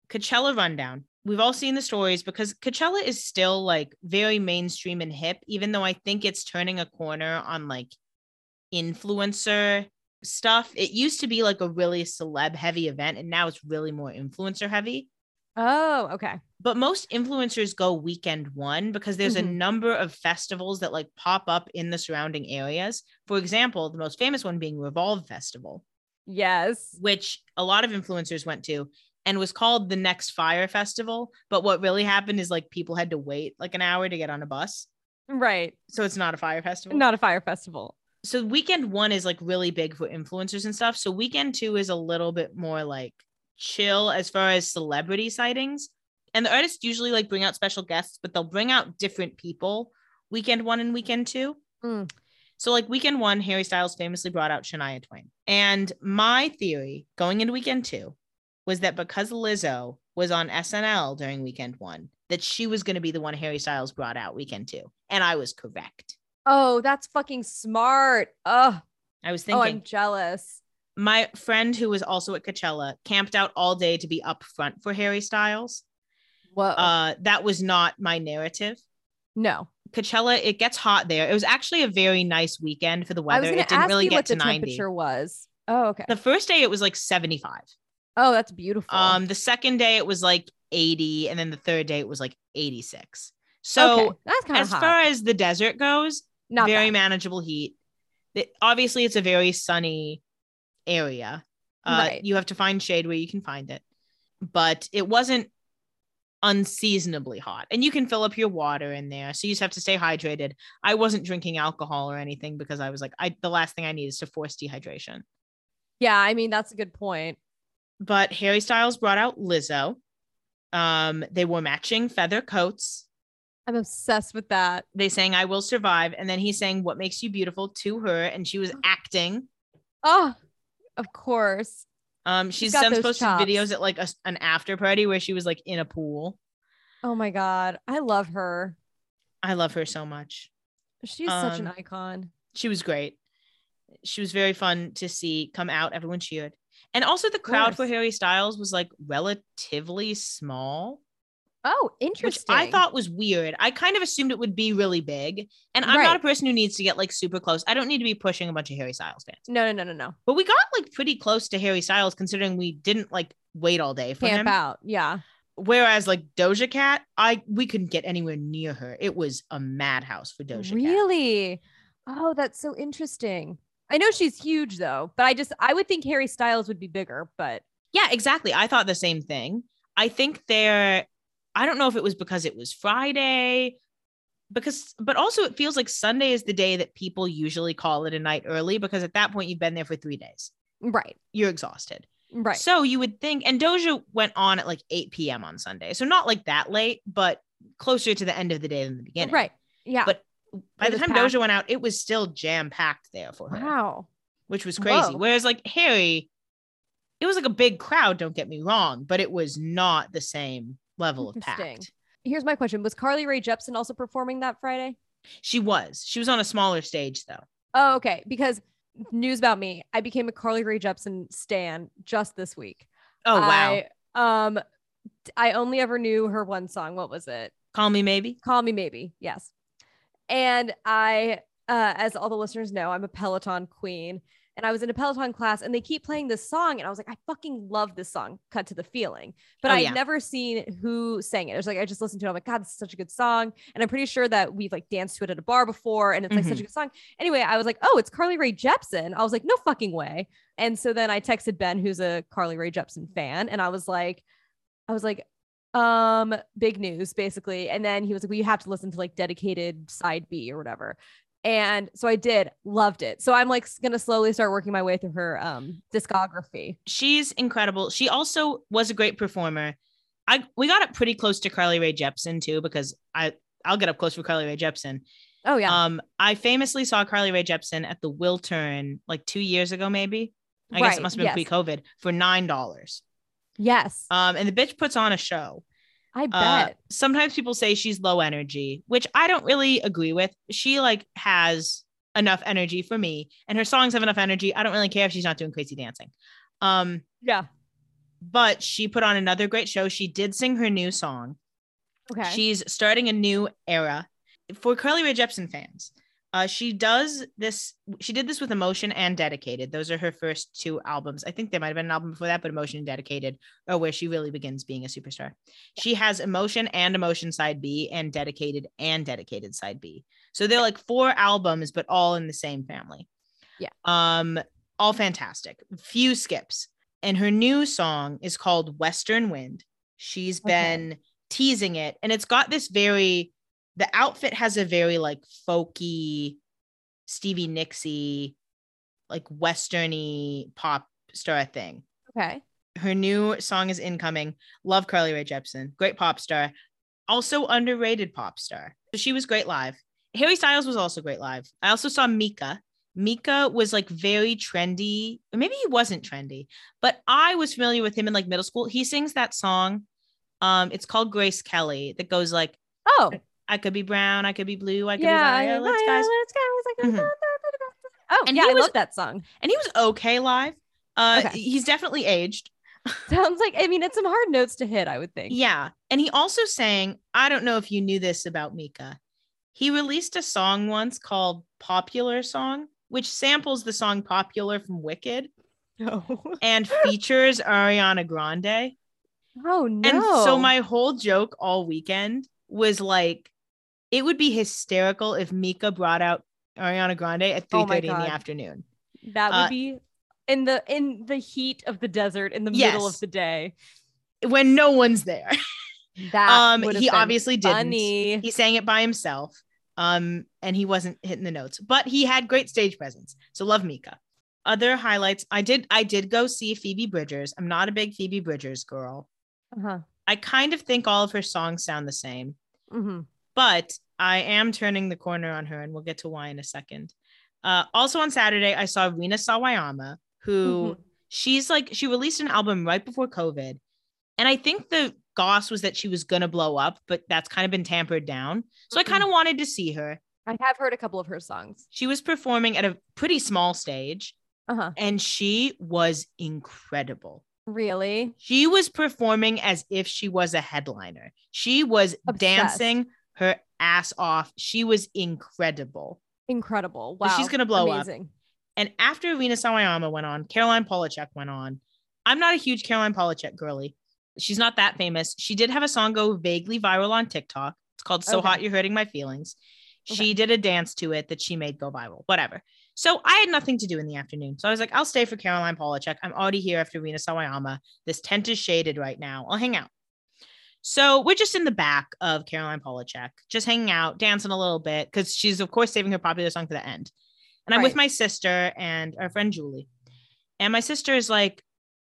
Coachella rundown. We've all seen the stories because Coachella is still like very mainstream and hip, even though I think it's turning a corner on like influencer stuff. It used to be like a really celeb heavy event, and now it's really more influencer heavy. Oh, okay. But most influencers go weekend one because there's a Mhm. number of festivals that like pop up in the surrounding areas. For example, the most famous one being Revolve Festival, Yes. which a lot of influencers went to and was called the next fire festival. But what really happened is like people had to wait like an hour to get on a bus. Right. So it's not a fire festival. Not a fire festival. So weekend one is like really big for influencers and stuff. So weekend two is a little bit more like chill as far as celebrity sightings. And the artists usually like bring out special guests, but they'll bring out different people weekend one and weekend two. Mm. So like weekend one, Harry Styles famously brought out Shania Twain. And my theory going into weekend two was that because Lizzo was on SNL during weekend one, that she was going to be the one Harry Styles brought out weekend two. And I was correct. Oh, that's fucking smart. Oh, I was thinking. oh, I'm jealous. my friend who was also at Coachella camped out all day to be up front for Harry Styles. Whoa. Uh, that was not my narrative. no. Coachella, it gets hot there. It was actually a very nice weekend for the I was weather. going It to didn't ask really you get what to the 90. temperature was. Oh, okay. The first day it was like 75. Oh, that's beautiful. Um, the second day it was like 80, and then the third day it was like 86. So okay. that's kind of as hot. far as the desert goes, Not very bad. manageable heat. It- obviously, it's a very sunny area. Uh, Right. You have to find shade where you can find it, but it wasn't unseasonably hot. And you can fill up your water in there, so you just have to stay hydrated. I wasn't drinking alcohol or anything because I was like, I the last thing I need is to force dehydration. Yeah, I mean that's a good point. But Harry Styles brought out Lizzo. Um, they wore matching feather coats. I'm obsessed with that. They sang "I Will Survive," and then he sang "What Makes You Beautiful" to her, and she was acting. Oh, of course. Um, she's got since posted chops. videos at like a, an after party where she was like in a pool. Oh my god, I love her. I love her so much. She's such an Um, icon. She was great. She was very fun to see come out. Everyone cheered, and also the crowd for. Harry Styles was like relatively small, Oh, interesting. I thought was weird. I kind of assumed it would be really big, and I'm Right. not a person who needs to get like super close. I don't need to be pushing a bunch of Harry Styles fans, No, no, no, no, no. but we got like pretty close to Harry Styles considering we didn't like wait all day for Camp him. out. Yeah. Whereas like Doja Cat, I we couldn't get anywhere near her. It was a madhouse for Doja Cat. Really? Oh, that's so interesting. I know she's huge though, but I just I would think Harry Styles would be bigger, but Yeah, exactly. I thought the same thing. I think they're I don't know if it was because it was Friday because but also it feels like Sunday is the day that people usually call it a night early because at that point you've been there for 3 days. right. You're exhausted. Right. So you would think and Doja went on at like 8 p.m. on Sunday. So not like that late, but closer to the end of the day than the beginning. right. Yeah. But By It the time packed. Doja went out, it was still jam packed there for her. wow. which was crazy. Whoa. Whereas like Harry, it was like a big crowd, don't get me wrong, but it was not the same level of packed. Here's my question. Was Carly Rae Jepsen also performing that Friday? She was. She was on a smaller stage though. Oh, okay. Because news about me, I became a Carly Rae Jepsen stan just this week. Oh wow. I, um I only ever knew her one song. What was it? Call me maybe. Call Me Maybe. Yes. And I, uh, as all the listeners know, I'm a Peloton queen. And I was in a Peloton class and they keep playing this song. And I was like, I fucking love this song, Cut to the Feeling. But Oh, I'd yeah. never seen who sang it. It was like, I just listened to it. I'm like, God, this is such a good song. And I'm pretty sure that we've like danced to it at a bar before and it's like such a good song. Anyway, I was like, oh, it's Carly Rae Jepsen. I was like, no fucking way. And so then I texted Ben, who's a Carly Rae Jepsen fan, and I was like, I was like, um, big news basically. And then he was like, well, you have to listen to like dedicated side B or whatever. And so I did, loved it. So I'm like gonna slowly start working my way through her um discography. She's incredible. She also was a great performer. I we got up pretty close to Carly Rae Jepsen too because I I'll get up close for Carly Rae Jepsen. Oh yeah. Um, I famously saw Carly Rae Jepsen at the Wiltern like two years ago, maybe. I guess it must have been yes. pre-COVID for nine dollars. yes. Um, and the bitch puts on a show. I Uh, bet. sometimes people say she's low energy, which I don't really agree with. She like has enough energy for me, and her songs have enough energy. I don't really care if she's not doing crazy dancing. Um, yeah. but she put on another great show. She did sing her new song. Okay. She's starting a new era for Carly Rae Jepsen fans. Uh, she does this. She did this with Emotion and Dedicated. Those are her first two albums. I think there might have been an album before that, but Emotion and Dedicated are where she really begins being a superstar. She has Emotion and Emotion Side B, and Dedicated and Dedicated Side B. So they're like four albums, but all in the same family. Yeah. Um, all fantastic. Few skips. And her new song is called Western Wind. She's Okay. been teasing it, and it's got this very the outfit has a very like folky Stevie Nicks-y, like westerny pop star thing. okay. Her new song is incoming. Love Carly Rae Jepsen. Great pop star. Also underrated pop star. So she was great live. Harry Styles was also great live. I also saw Mika. Mika was like very trendy. Or maybe he wasn't trendy, but I was familiar with him in like middle school. He sings that song. Um, it's called Grace Kelly that goes like, Oh. I could be brown, I could be blue, I could Yeah. be yeah, violet yeah, skies. let's go. It's like, Mhm. Oh, And yeah, he I was- love that song. And he was okay live. Uh, Okay. he's definitely aged. Sounds like I mean it's some hard notes to hit, I would think. Yeah. And he also sang, I don't know if you knew this about Mika. He released a song once called Popular Song, which samples the song Popular from Wicked No. and features Ariana Grande. Oh no. And so my whole joke all weekend was like, it would be hysterical if Mika brought out Ariana Grande at Oh my 3:30 in the afternoon. that would uh, be in the in the heat of the desert in the middle of the day. When no one's there. That um he obviously didn't. He sang it by himself. Um, and he wasn't hitting the notes, but he had great stage presence. So love Mika. Other highlights. I did I did go see Phoebe Bridgers. I'm not a big Phoebe Bridgers girl. Uh-huh. I kind of think all of her songs sound the same, Mm hmm but I am turning the corner on her, and we'll get to why in a second. Uh, also on Saturday, I saw Rina Sawayama, who Mhm. she's like she released an album right before COVID, and I think the goss was that she was gonna blow up, but that's kind of been tampered down. So I Mhm. kind of wanted to see her. I have heard a couple of her songs. She was performing at a pretty small stage, Uh-huh. and she was incredible. Really? She was performing as if she was a headliner. She was Obsessed. dancing her ass off. She was incredible. Incredible. Wow. she's gonna blow up. Amazing. And after Rina Sawayama went on, Caroline Polachek went on. I'm not a huge Caroline Polachek girly. She's not that famous. She did have a song go vaguely viral on TikTok. It's called So Okay. Hot You're Hurting My Feelings. She did a dance to it that she made go viral, whatever. So I had nothing to do in the afternoon. So I was like, I'll stay for Caroline Polachek. I'm already here after Rina Sawayama. This tent is shaded right now. I'll hang out. So we're just in the back of Caroline Polachek, just hanging out, dancing a little bit, because she's, of course, saving her popular song for the end. And I'm with my sister and our friend Julie. And my sister is like,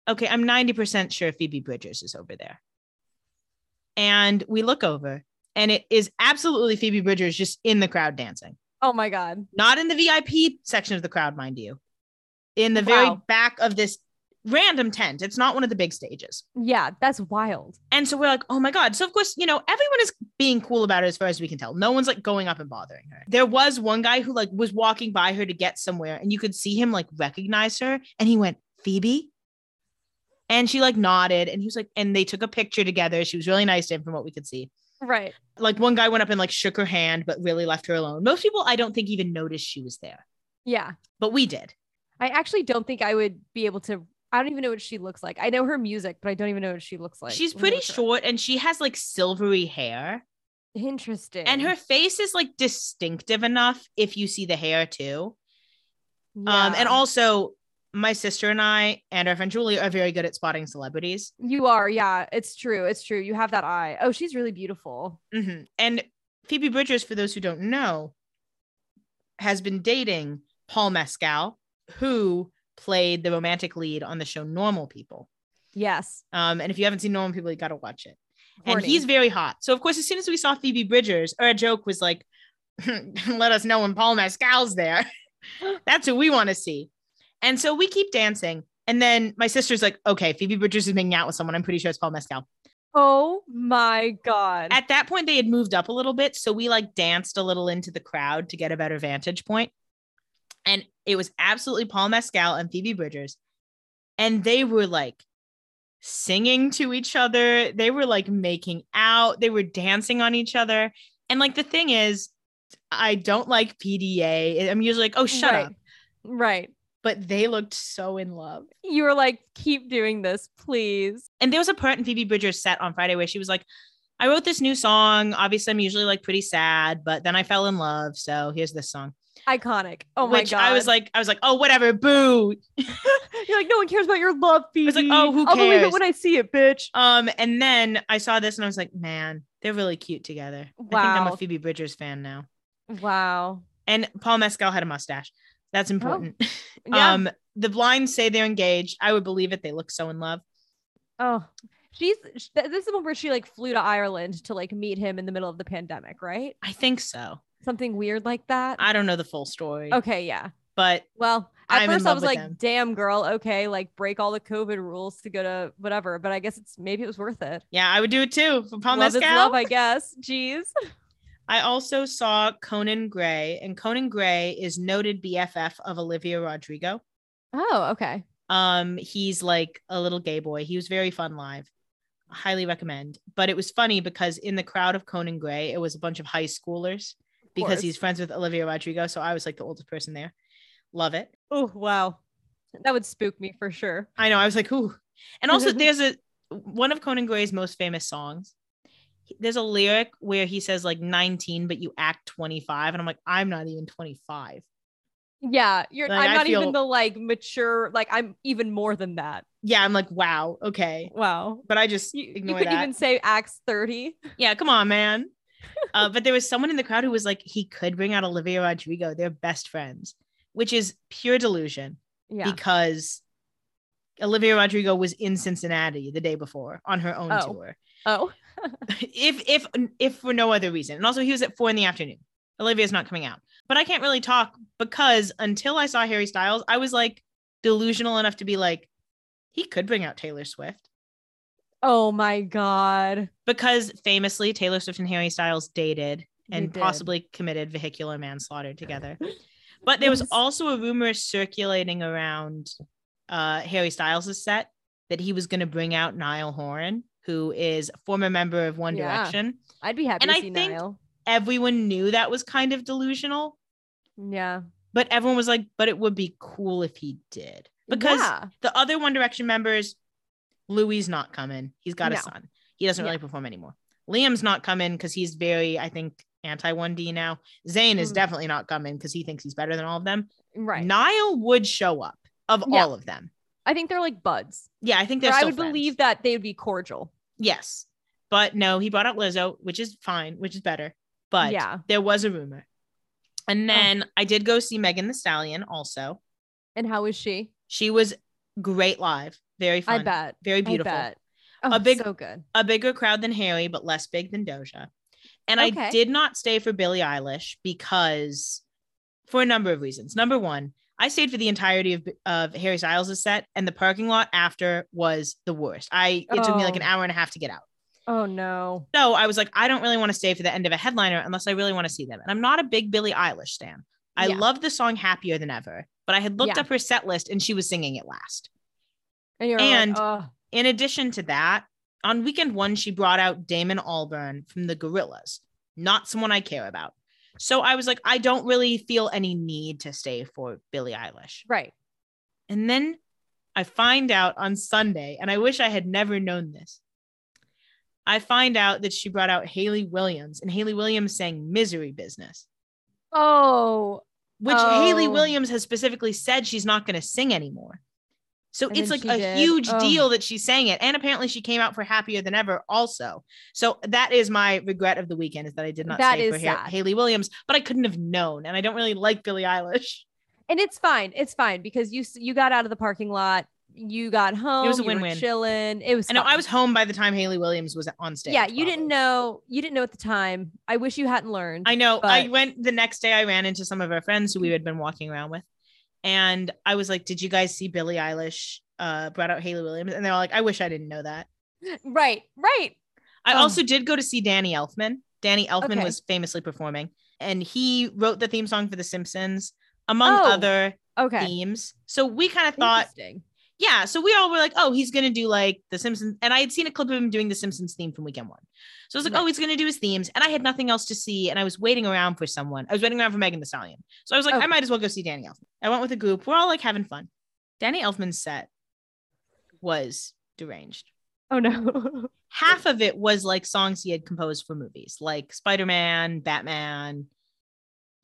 okay, I'm 90% sure Phoebe Bridgers is over there. And we look over, and it is absolutely Phoebe Bridgers just in the crowd dancing. Oh my god. Not in the VIP section of the crowd, mind you. In the very back of this random tent. It's not one of the big stages. Yeah, that's wild. And so we're like, oh my God. So, of course, you know, everyone is being cool about it as far as we can tell. No one's like going up and bothering her. There was one guy who like was walking by her to get somewhere and you could see him like recognize her and he went, Phoebe? And she like nodded and he was like, and they took a picture together. She was really nice to him from what we could see. Right. Like one guy went up and like shook her hand, but really left her alone. Most people, I don't think even noticed she was there, Yeah. but we did. I actually don't think I would be able to. I don't even know what she looks like. I know her music, but I don't even know what she looks like. She's pretty look her up. short and she has like silvery hair. Interesting. And her face is like distinctive enough if you see the hair too. Um, and also my sister and I and our friend Julie are very good at spotting celebrities. you are, yeah, it's true. It's true. You have that eye. Oh, she's really beautiful. Mhm. And Phoebe Bridgers, for those who don't know, has been dating Paul Mescal, who played the romantic lead on the show Normal People. Yes. Um, and if you haven't seen Normal People, you got to watch it. And he's very hot. So of course, as soon as we saw Phoebe Bridgers, our joke was like, "Let us know when Paul Mescal's there. That's who we want to see." And so we keep dancing. And then my sister's like, "Okay, Phoebe Bridgers is making out with someone. I'm pretty sure it's Paul Mescal." Oh my god. At that point, they had moved up a little bit, so we like danced a little into the crowd to get a better vantage point. And it was absolutely Paul Mescal and Phoebe Bridgers, and they were like singing to each other. They were like making out. They were dancing on each other. And like the thing is, I don't like PDA. I'm usually like, oh, shut right. up. Right. But they looked so in love. You were like, keep doing this, please. And there was a part in Phoebe Bridgers' set on Friday where she was like, I wrote this new song. Obviously, I'm usually like pretty sad, but then I fell in love. So here's this song. Iconic. Oh my Which god. I was like, I was like, oh, whatever, boo. You're like, no one cares about your love, Phoebe. was like, oh, who I'll believe it when I see it, bitch. Um, and then I saw this and I was like, man, they're really cute together. I think I'm a Phoebe Bridgers fan now. Wow. And Paul Mescal had a mustache. That's important. Yeah. Um, the blinds say they're engaged. I would believe it. They look so in love. oh, she's this is the one where she like flew to Ireland to like meet him in the middle of the pandemic, right? I think so. Something weird like that. I don't know the full story, okay, yeah. but Well, at I'm first I was like. "Damn, girl, okay, like break all the COVID rules to go to whatever." But I guess it's maybe it was worth it. yeah, I would do it too for Paul love Mescal. is love, I guess. Jeez. I also saw Conan Gray, and Conan Gray is noted BFF of Olivia Rodrigo. Oh, okay. Um, he's like a little gay boy. He was very fun live. Highly recommend. But it was funny because in the crowd of Conan Gray, it was a bunch of high schoolers because he's friends with Olivia Rodrigo. So I was like the oldest person there. Love it. Oh, wow. That would spook me for sure. I know. I was like, ooh. And also, there's a one of Conan Gray's most famous songs. There's a lyric where he says like 19, but you act 25. And I'm like, I'm not even 25. Yeah, you're. Like, I'm not feel- even the like mature. Like I'm even more than that. Yeah, I'm like, wow, okay. Wow. But I just You, you couldn't that. even say acts 30. yeah, come on, man. Uh, but there was someone in the crowd who was like, he could bring out Olivia Rodrigo. They're best friends, which is pure delusion Yeah. because Olivia Rodrigo was in Cincinnati the day before on her own Oh. tour. oh. if if if for no other reason. And also he was at four in the afternoon. Olivia's not coming out. But I can't really talk because until I saw Harry Styles, I was like delusional enough to be like, he could bring out Taylor Swift. Oh my god. Because famously Taylor Swift and Harry Styles dated and possibly committed vehicular manslaughter together. But there was also a rumor circulating around uh, Harry Styles' set that he was going to bring out Niall Horan, who is a former member of One Yeah. Direction. I'd be happy And to I see think- Niall. Everyone knew that was kind of delusional, Yeah. but everyone was like, but it would be cool if he did. Because yeah. the other One Direction members, Louis not coming. He's got a son. He doesn't Yeah. really perform anymore. Liam's not coming because he's very, I think, anti 1D now. Zayn is Mm. definitely not coming because he thinks he's better than all of them. right. Niall would show up of Yeah. all of them. I think they're like buds. Yeah, I think they're I would friends. believe that they would be cordial. Yes. But no, he brought out Lizzo, which is fine, which is better. But Yeah. there was a rumor. And then I did go see Megan Thee Stallion also. And how was she? She was great live, very fun, I bet. very I beautiful. bet. Oh, big- so good. A bigger crowd than Harry, but less big than Doja. And I did not stay for Billie Eilish because for a number of reasons. Number one, I stayed for the entirety of, of Harry Styles' set, and the parking lot after was the worst. I it took me like an Oh. hour and a half to get out. Oh no. So I was like, I don't really want to stay for the end of a headliner unless I really want to see them. And I'm not a big Billie Eilish stan. I Yeah. love the song Happier Than Ever, but I had looked Yeah. up her set list and she was singing it last. And And- like, oh, In addition to that, on weekend one, she brought out Damon Albarn from the Gorillaz, not someone I care about. So I was like, I don't really feel any need to stay for Billie Eilish. right. And then I find out on Sunday, and I wish I had never known this. I find out that she brought out Hayley Williams, and Hayley Williams sang Misery Business, Oh, which Hayley Oh. Williams has specifically said she's not going to sing anymore. So And it's like a did. huge Oh. deal that she sang it. And apparently she came out for Happier Than Ever also. So that is my regret of the weekend is that I did not That stay for sad. Hayley Williams, but I couldn't have known. And I don't really like Billie Eilish. and it's fine. It's fine because you you got out of the parking lot. You got home. It was a win-win. Chilling. It was. I know I was home by the time Hayley Williams was on stage. Yeah, you didn't know. You didn't know at the time. I wish you hadn't learned. I know. I went the next day. I ran into some of our friends who we had been walking around with, and I was like, "Did you guys see Billie Eilish uh, brought out Hayley Williams?" And they're all like, "I wish I didn't know that." right. Right. I Oh. also did go to see Danny Elfman. Danny Elfman Okay. was famously performing, and he wrote the theme song for The Simpsons, among Oh, other Okay. themes. So we kind of thought. Yeah. So we all were like, "Oh, he's gonna do like The Simpsons," and I had seen a clip of him doing The Simpsons theme from Weekend One. So I was like, Right. "Oh, he's gonna do his themes," and I had nothing else to see, and I was waiting around for someone. I was waiting around for Megan Thee Stallion. So I was like, I might as well go see Danny Elfman. I went with a group. We're all like having fun. Danny Elfman's set was deranged. Oh no. half of it was like songs he had composed for movies like spider-man batman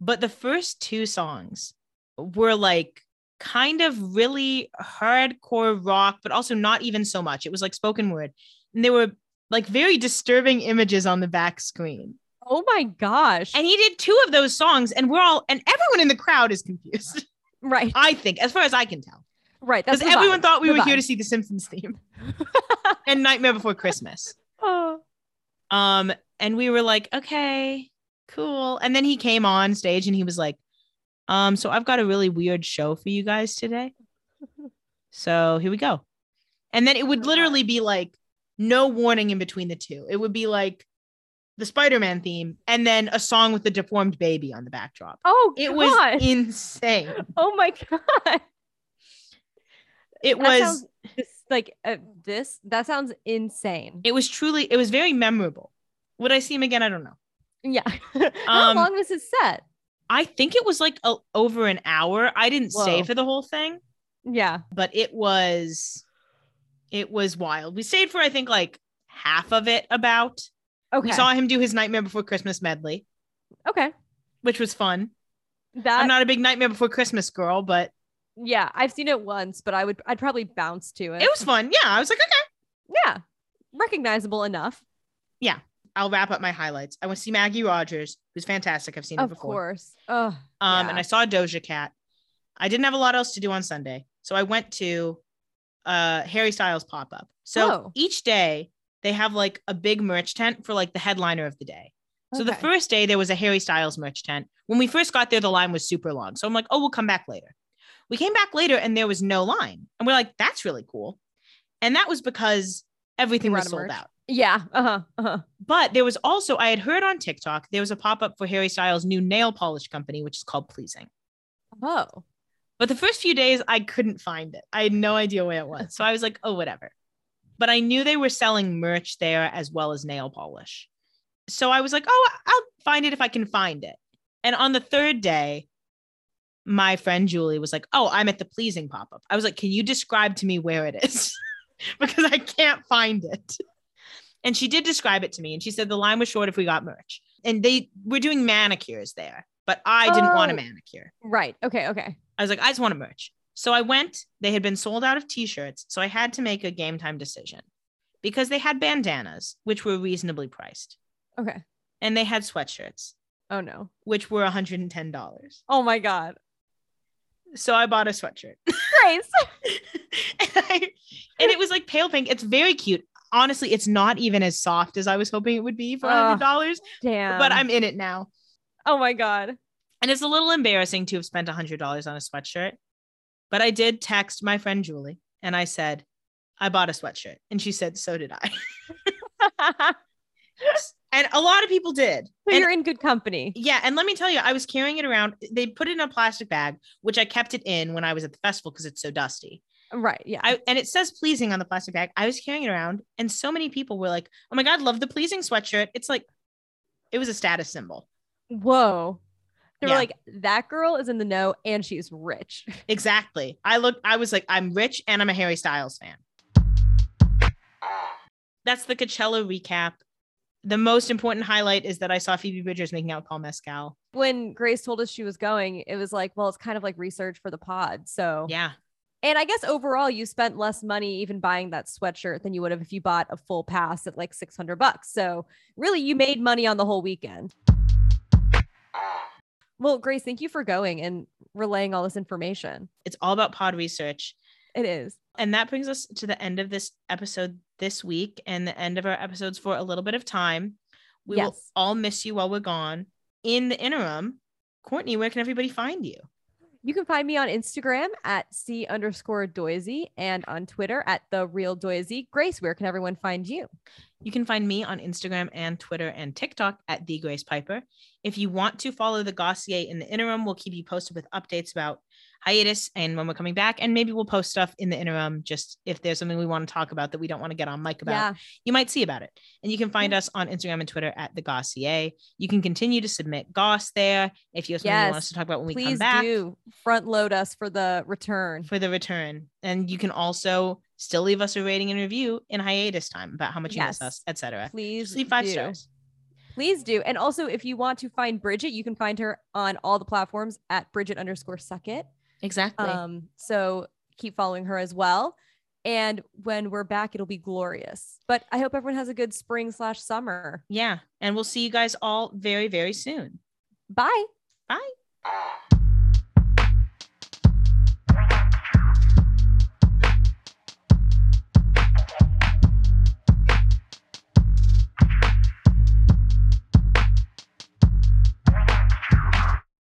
but the first two songs were like kind of really hardcore rock but also not even so much it was like spoken word and there were like very disturbing images on the back screen oh my gosh. and he did two of those songs and we're all and everyone in the crowd is confused right. i think as far as i can tell Right. Because everyone vibe, thought we the were here to see the simpsons theme and nightmare before christmas Oh. Um, and we were like, okay, cool. And then he came on stage and he was like, um, so I've got a really weird show for you guys today. So here we go. And then it would literally be like no warning in between the two. It would be like the Spider-Man theme and then a song with the deformed baby on the backdrop. Oh, It was insane. Oh my god. It That was this, like uh, this. That sounds insane. it was truly it was very memorable. Would I see him again? I don't know. yeah. How Um, long was his set? I think it was like a, over an hour. I didn't stay for the whole thing. Yeah. but it was it was wild. We stayed for I think like half of it about. Okay. We saw him do his Nightmare Before Christmas medley, okay. which was fun. That I'm not a big Nightmare Before Christmas girl, but yeah, I've seen it once, but I would I'd probably bounce to it. it was fun. Yeah, I was like, okay. yeah. Recognizable enough. I'll wrap up my highlights. I went to see Maggie Rogers, who's fantastic. I've seen her Of before. Of course. Oh, Um, yeah. and I saw Doja Cat. I didn't have a lot else to do on Sunday, so I went to uh Harry Styles pop up. So Oh. each day they have like a big merch tent for like the headliner of the day. So the first day there was a Harry Styles merch tent. When we first got there, the line was super long. So I'm like, oh, we'll come back later. We came back later and there was no line. And we're like, that's really cool. And that was because everything was sold merch. out. Yeah. Uh-huh. Uh-huh. But there was also, I had heard on TikTok, there was a pop up for Harry Styles' new nail polish company, which is called Pleasing. Oh. But the first few days, I couldn't find it. I had no idea where it was. So I was like, oh, whatever. But I knew they were selling merch there as well as nail polish. So I was like, oh, I'll find it if I can find it. And on the third day, my friend Julie was like, oh, I'm at the pleasing pop up. I was like, can you describe to me where it is? because I can't find it. And she did describe it to me. And she said the line was short if we got merch. And they were doing manicures there, but I didn't want a Oh. manicure. Right. Okay. Okay. I was like, I just want a merch. So I went, they had been sold out of t-shirts. So I had to make a game time decision because they had bandanas, which were reasonably priced, Okay. and they had sweatshirts, Oh no. which were $110. Oh my god. So I bought a sweatshirt. Grace. and, I, and it was like pale pink. It's very cute. Honestly, it's not even as soft as I was hoping it would be for Ugh. $100, Damn. but I'm in it now. Oh my god. And it's a little embarrassing to have spent $100 on a sweatshirt. But I did text my friend Julie and I said, I bought a sweatshirt. And she said, So did I. and a lot of people did. so And- you're in good company. yeah. And let me tell you, I was carrying it around. They put it in a plastic bag, which I kept it in when I was at the festival because it's so dusty. Right. Yeah. I, and it says pleasing on the plastic bag. I was carrying it around, and so many people were like, Oh my God, love the pleasing sweatshirt. It's like, it was a status symbol. Whoa. They Yeah. were like, that girl is in the know and she's rich. Exactly. I look. I was like, I'm rich and I'm a Harry Styles fan. That's the Coachella recap. The most important highlight is that I saw Phoebe Bridgers making out with Paul Mescal. When Grace told us she was going, it was like, well, it's kind of like research for the pod. So, Yeah. And I guess overall, you spent less money even buying that sweatshirt than you would have if you bought a full pass at like 600 bucks. So, really, you made money on the whole weekend. Well, Grace, thank you for going and relaying all this information. It's all about pod research. It is. And that brings us to the end of this episode this week and the end of our episodes for a little bit of time. We will all miss you while we're gone. In the interim, Courtney, where can everybody find you? You can find me on Instagram at C underscore Doisy and on Twitter at the real Doisy. Grace, where can everyone find you? You can find me on Instagram and Twitter and TikTok at the Grace Piper. If you want to follow the Gossier in the interim, we'll keep you posted with updates about hiatus and when we're coming back. And maybe we'll post stuff in the interim just if there's something we want to talk about that we don't want to get on mic about. Yeah. You might see about it. And you can find us on Instagram and Twitter at the Gossier. You can continue to submit Goss there if you have something you want us to talk about when we come Please back do front load us for the return. for the return. And you can also still leave us a rating and review in hiatus time about how much you miss us, etc. Please Just leave five do. stars. Please do. And also, if you want to find Bridget, you can find her on all the platforms at Bridget underscore Suckit. Exactly. Um, so keep following her as well. And when we're back, it'll be glorious. But I hope everyone has a good spring slash summer. Yeah. And we'll see you guys all very, very soon. Bye. Bye.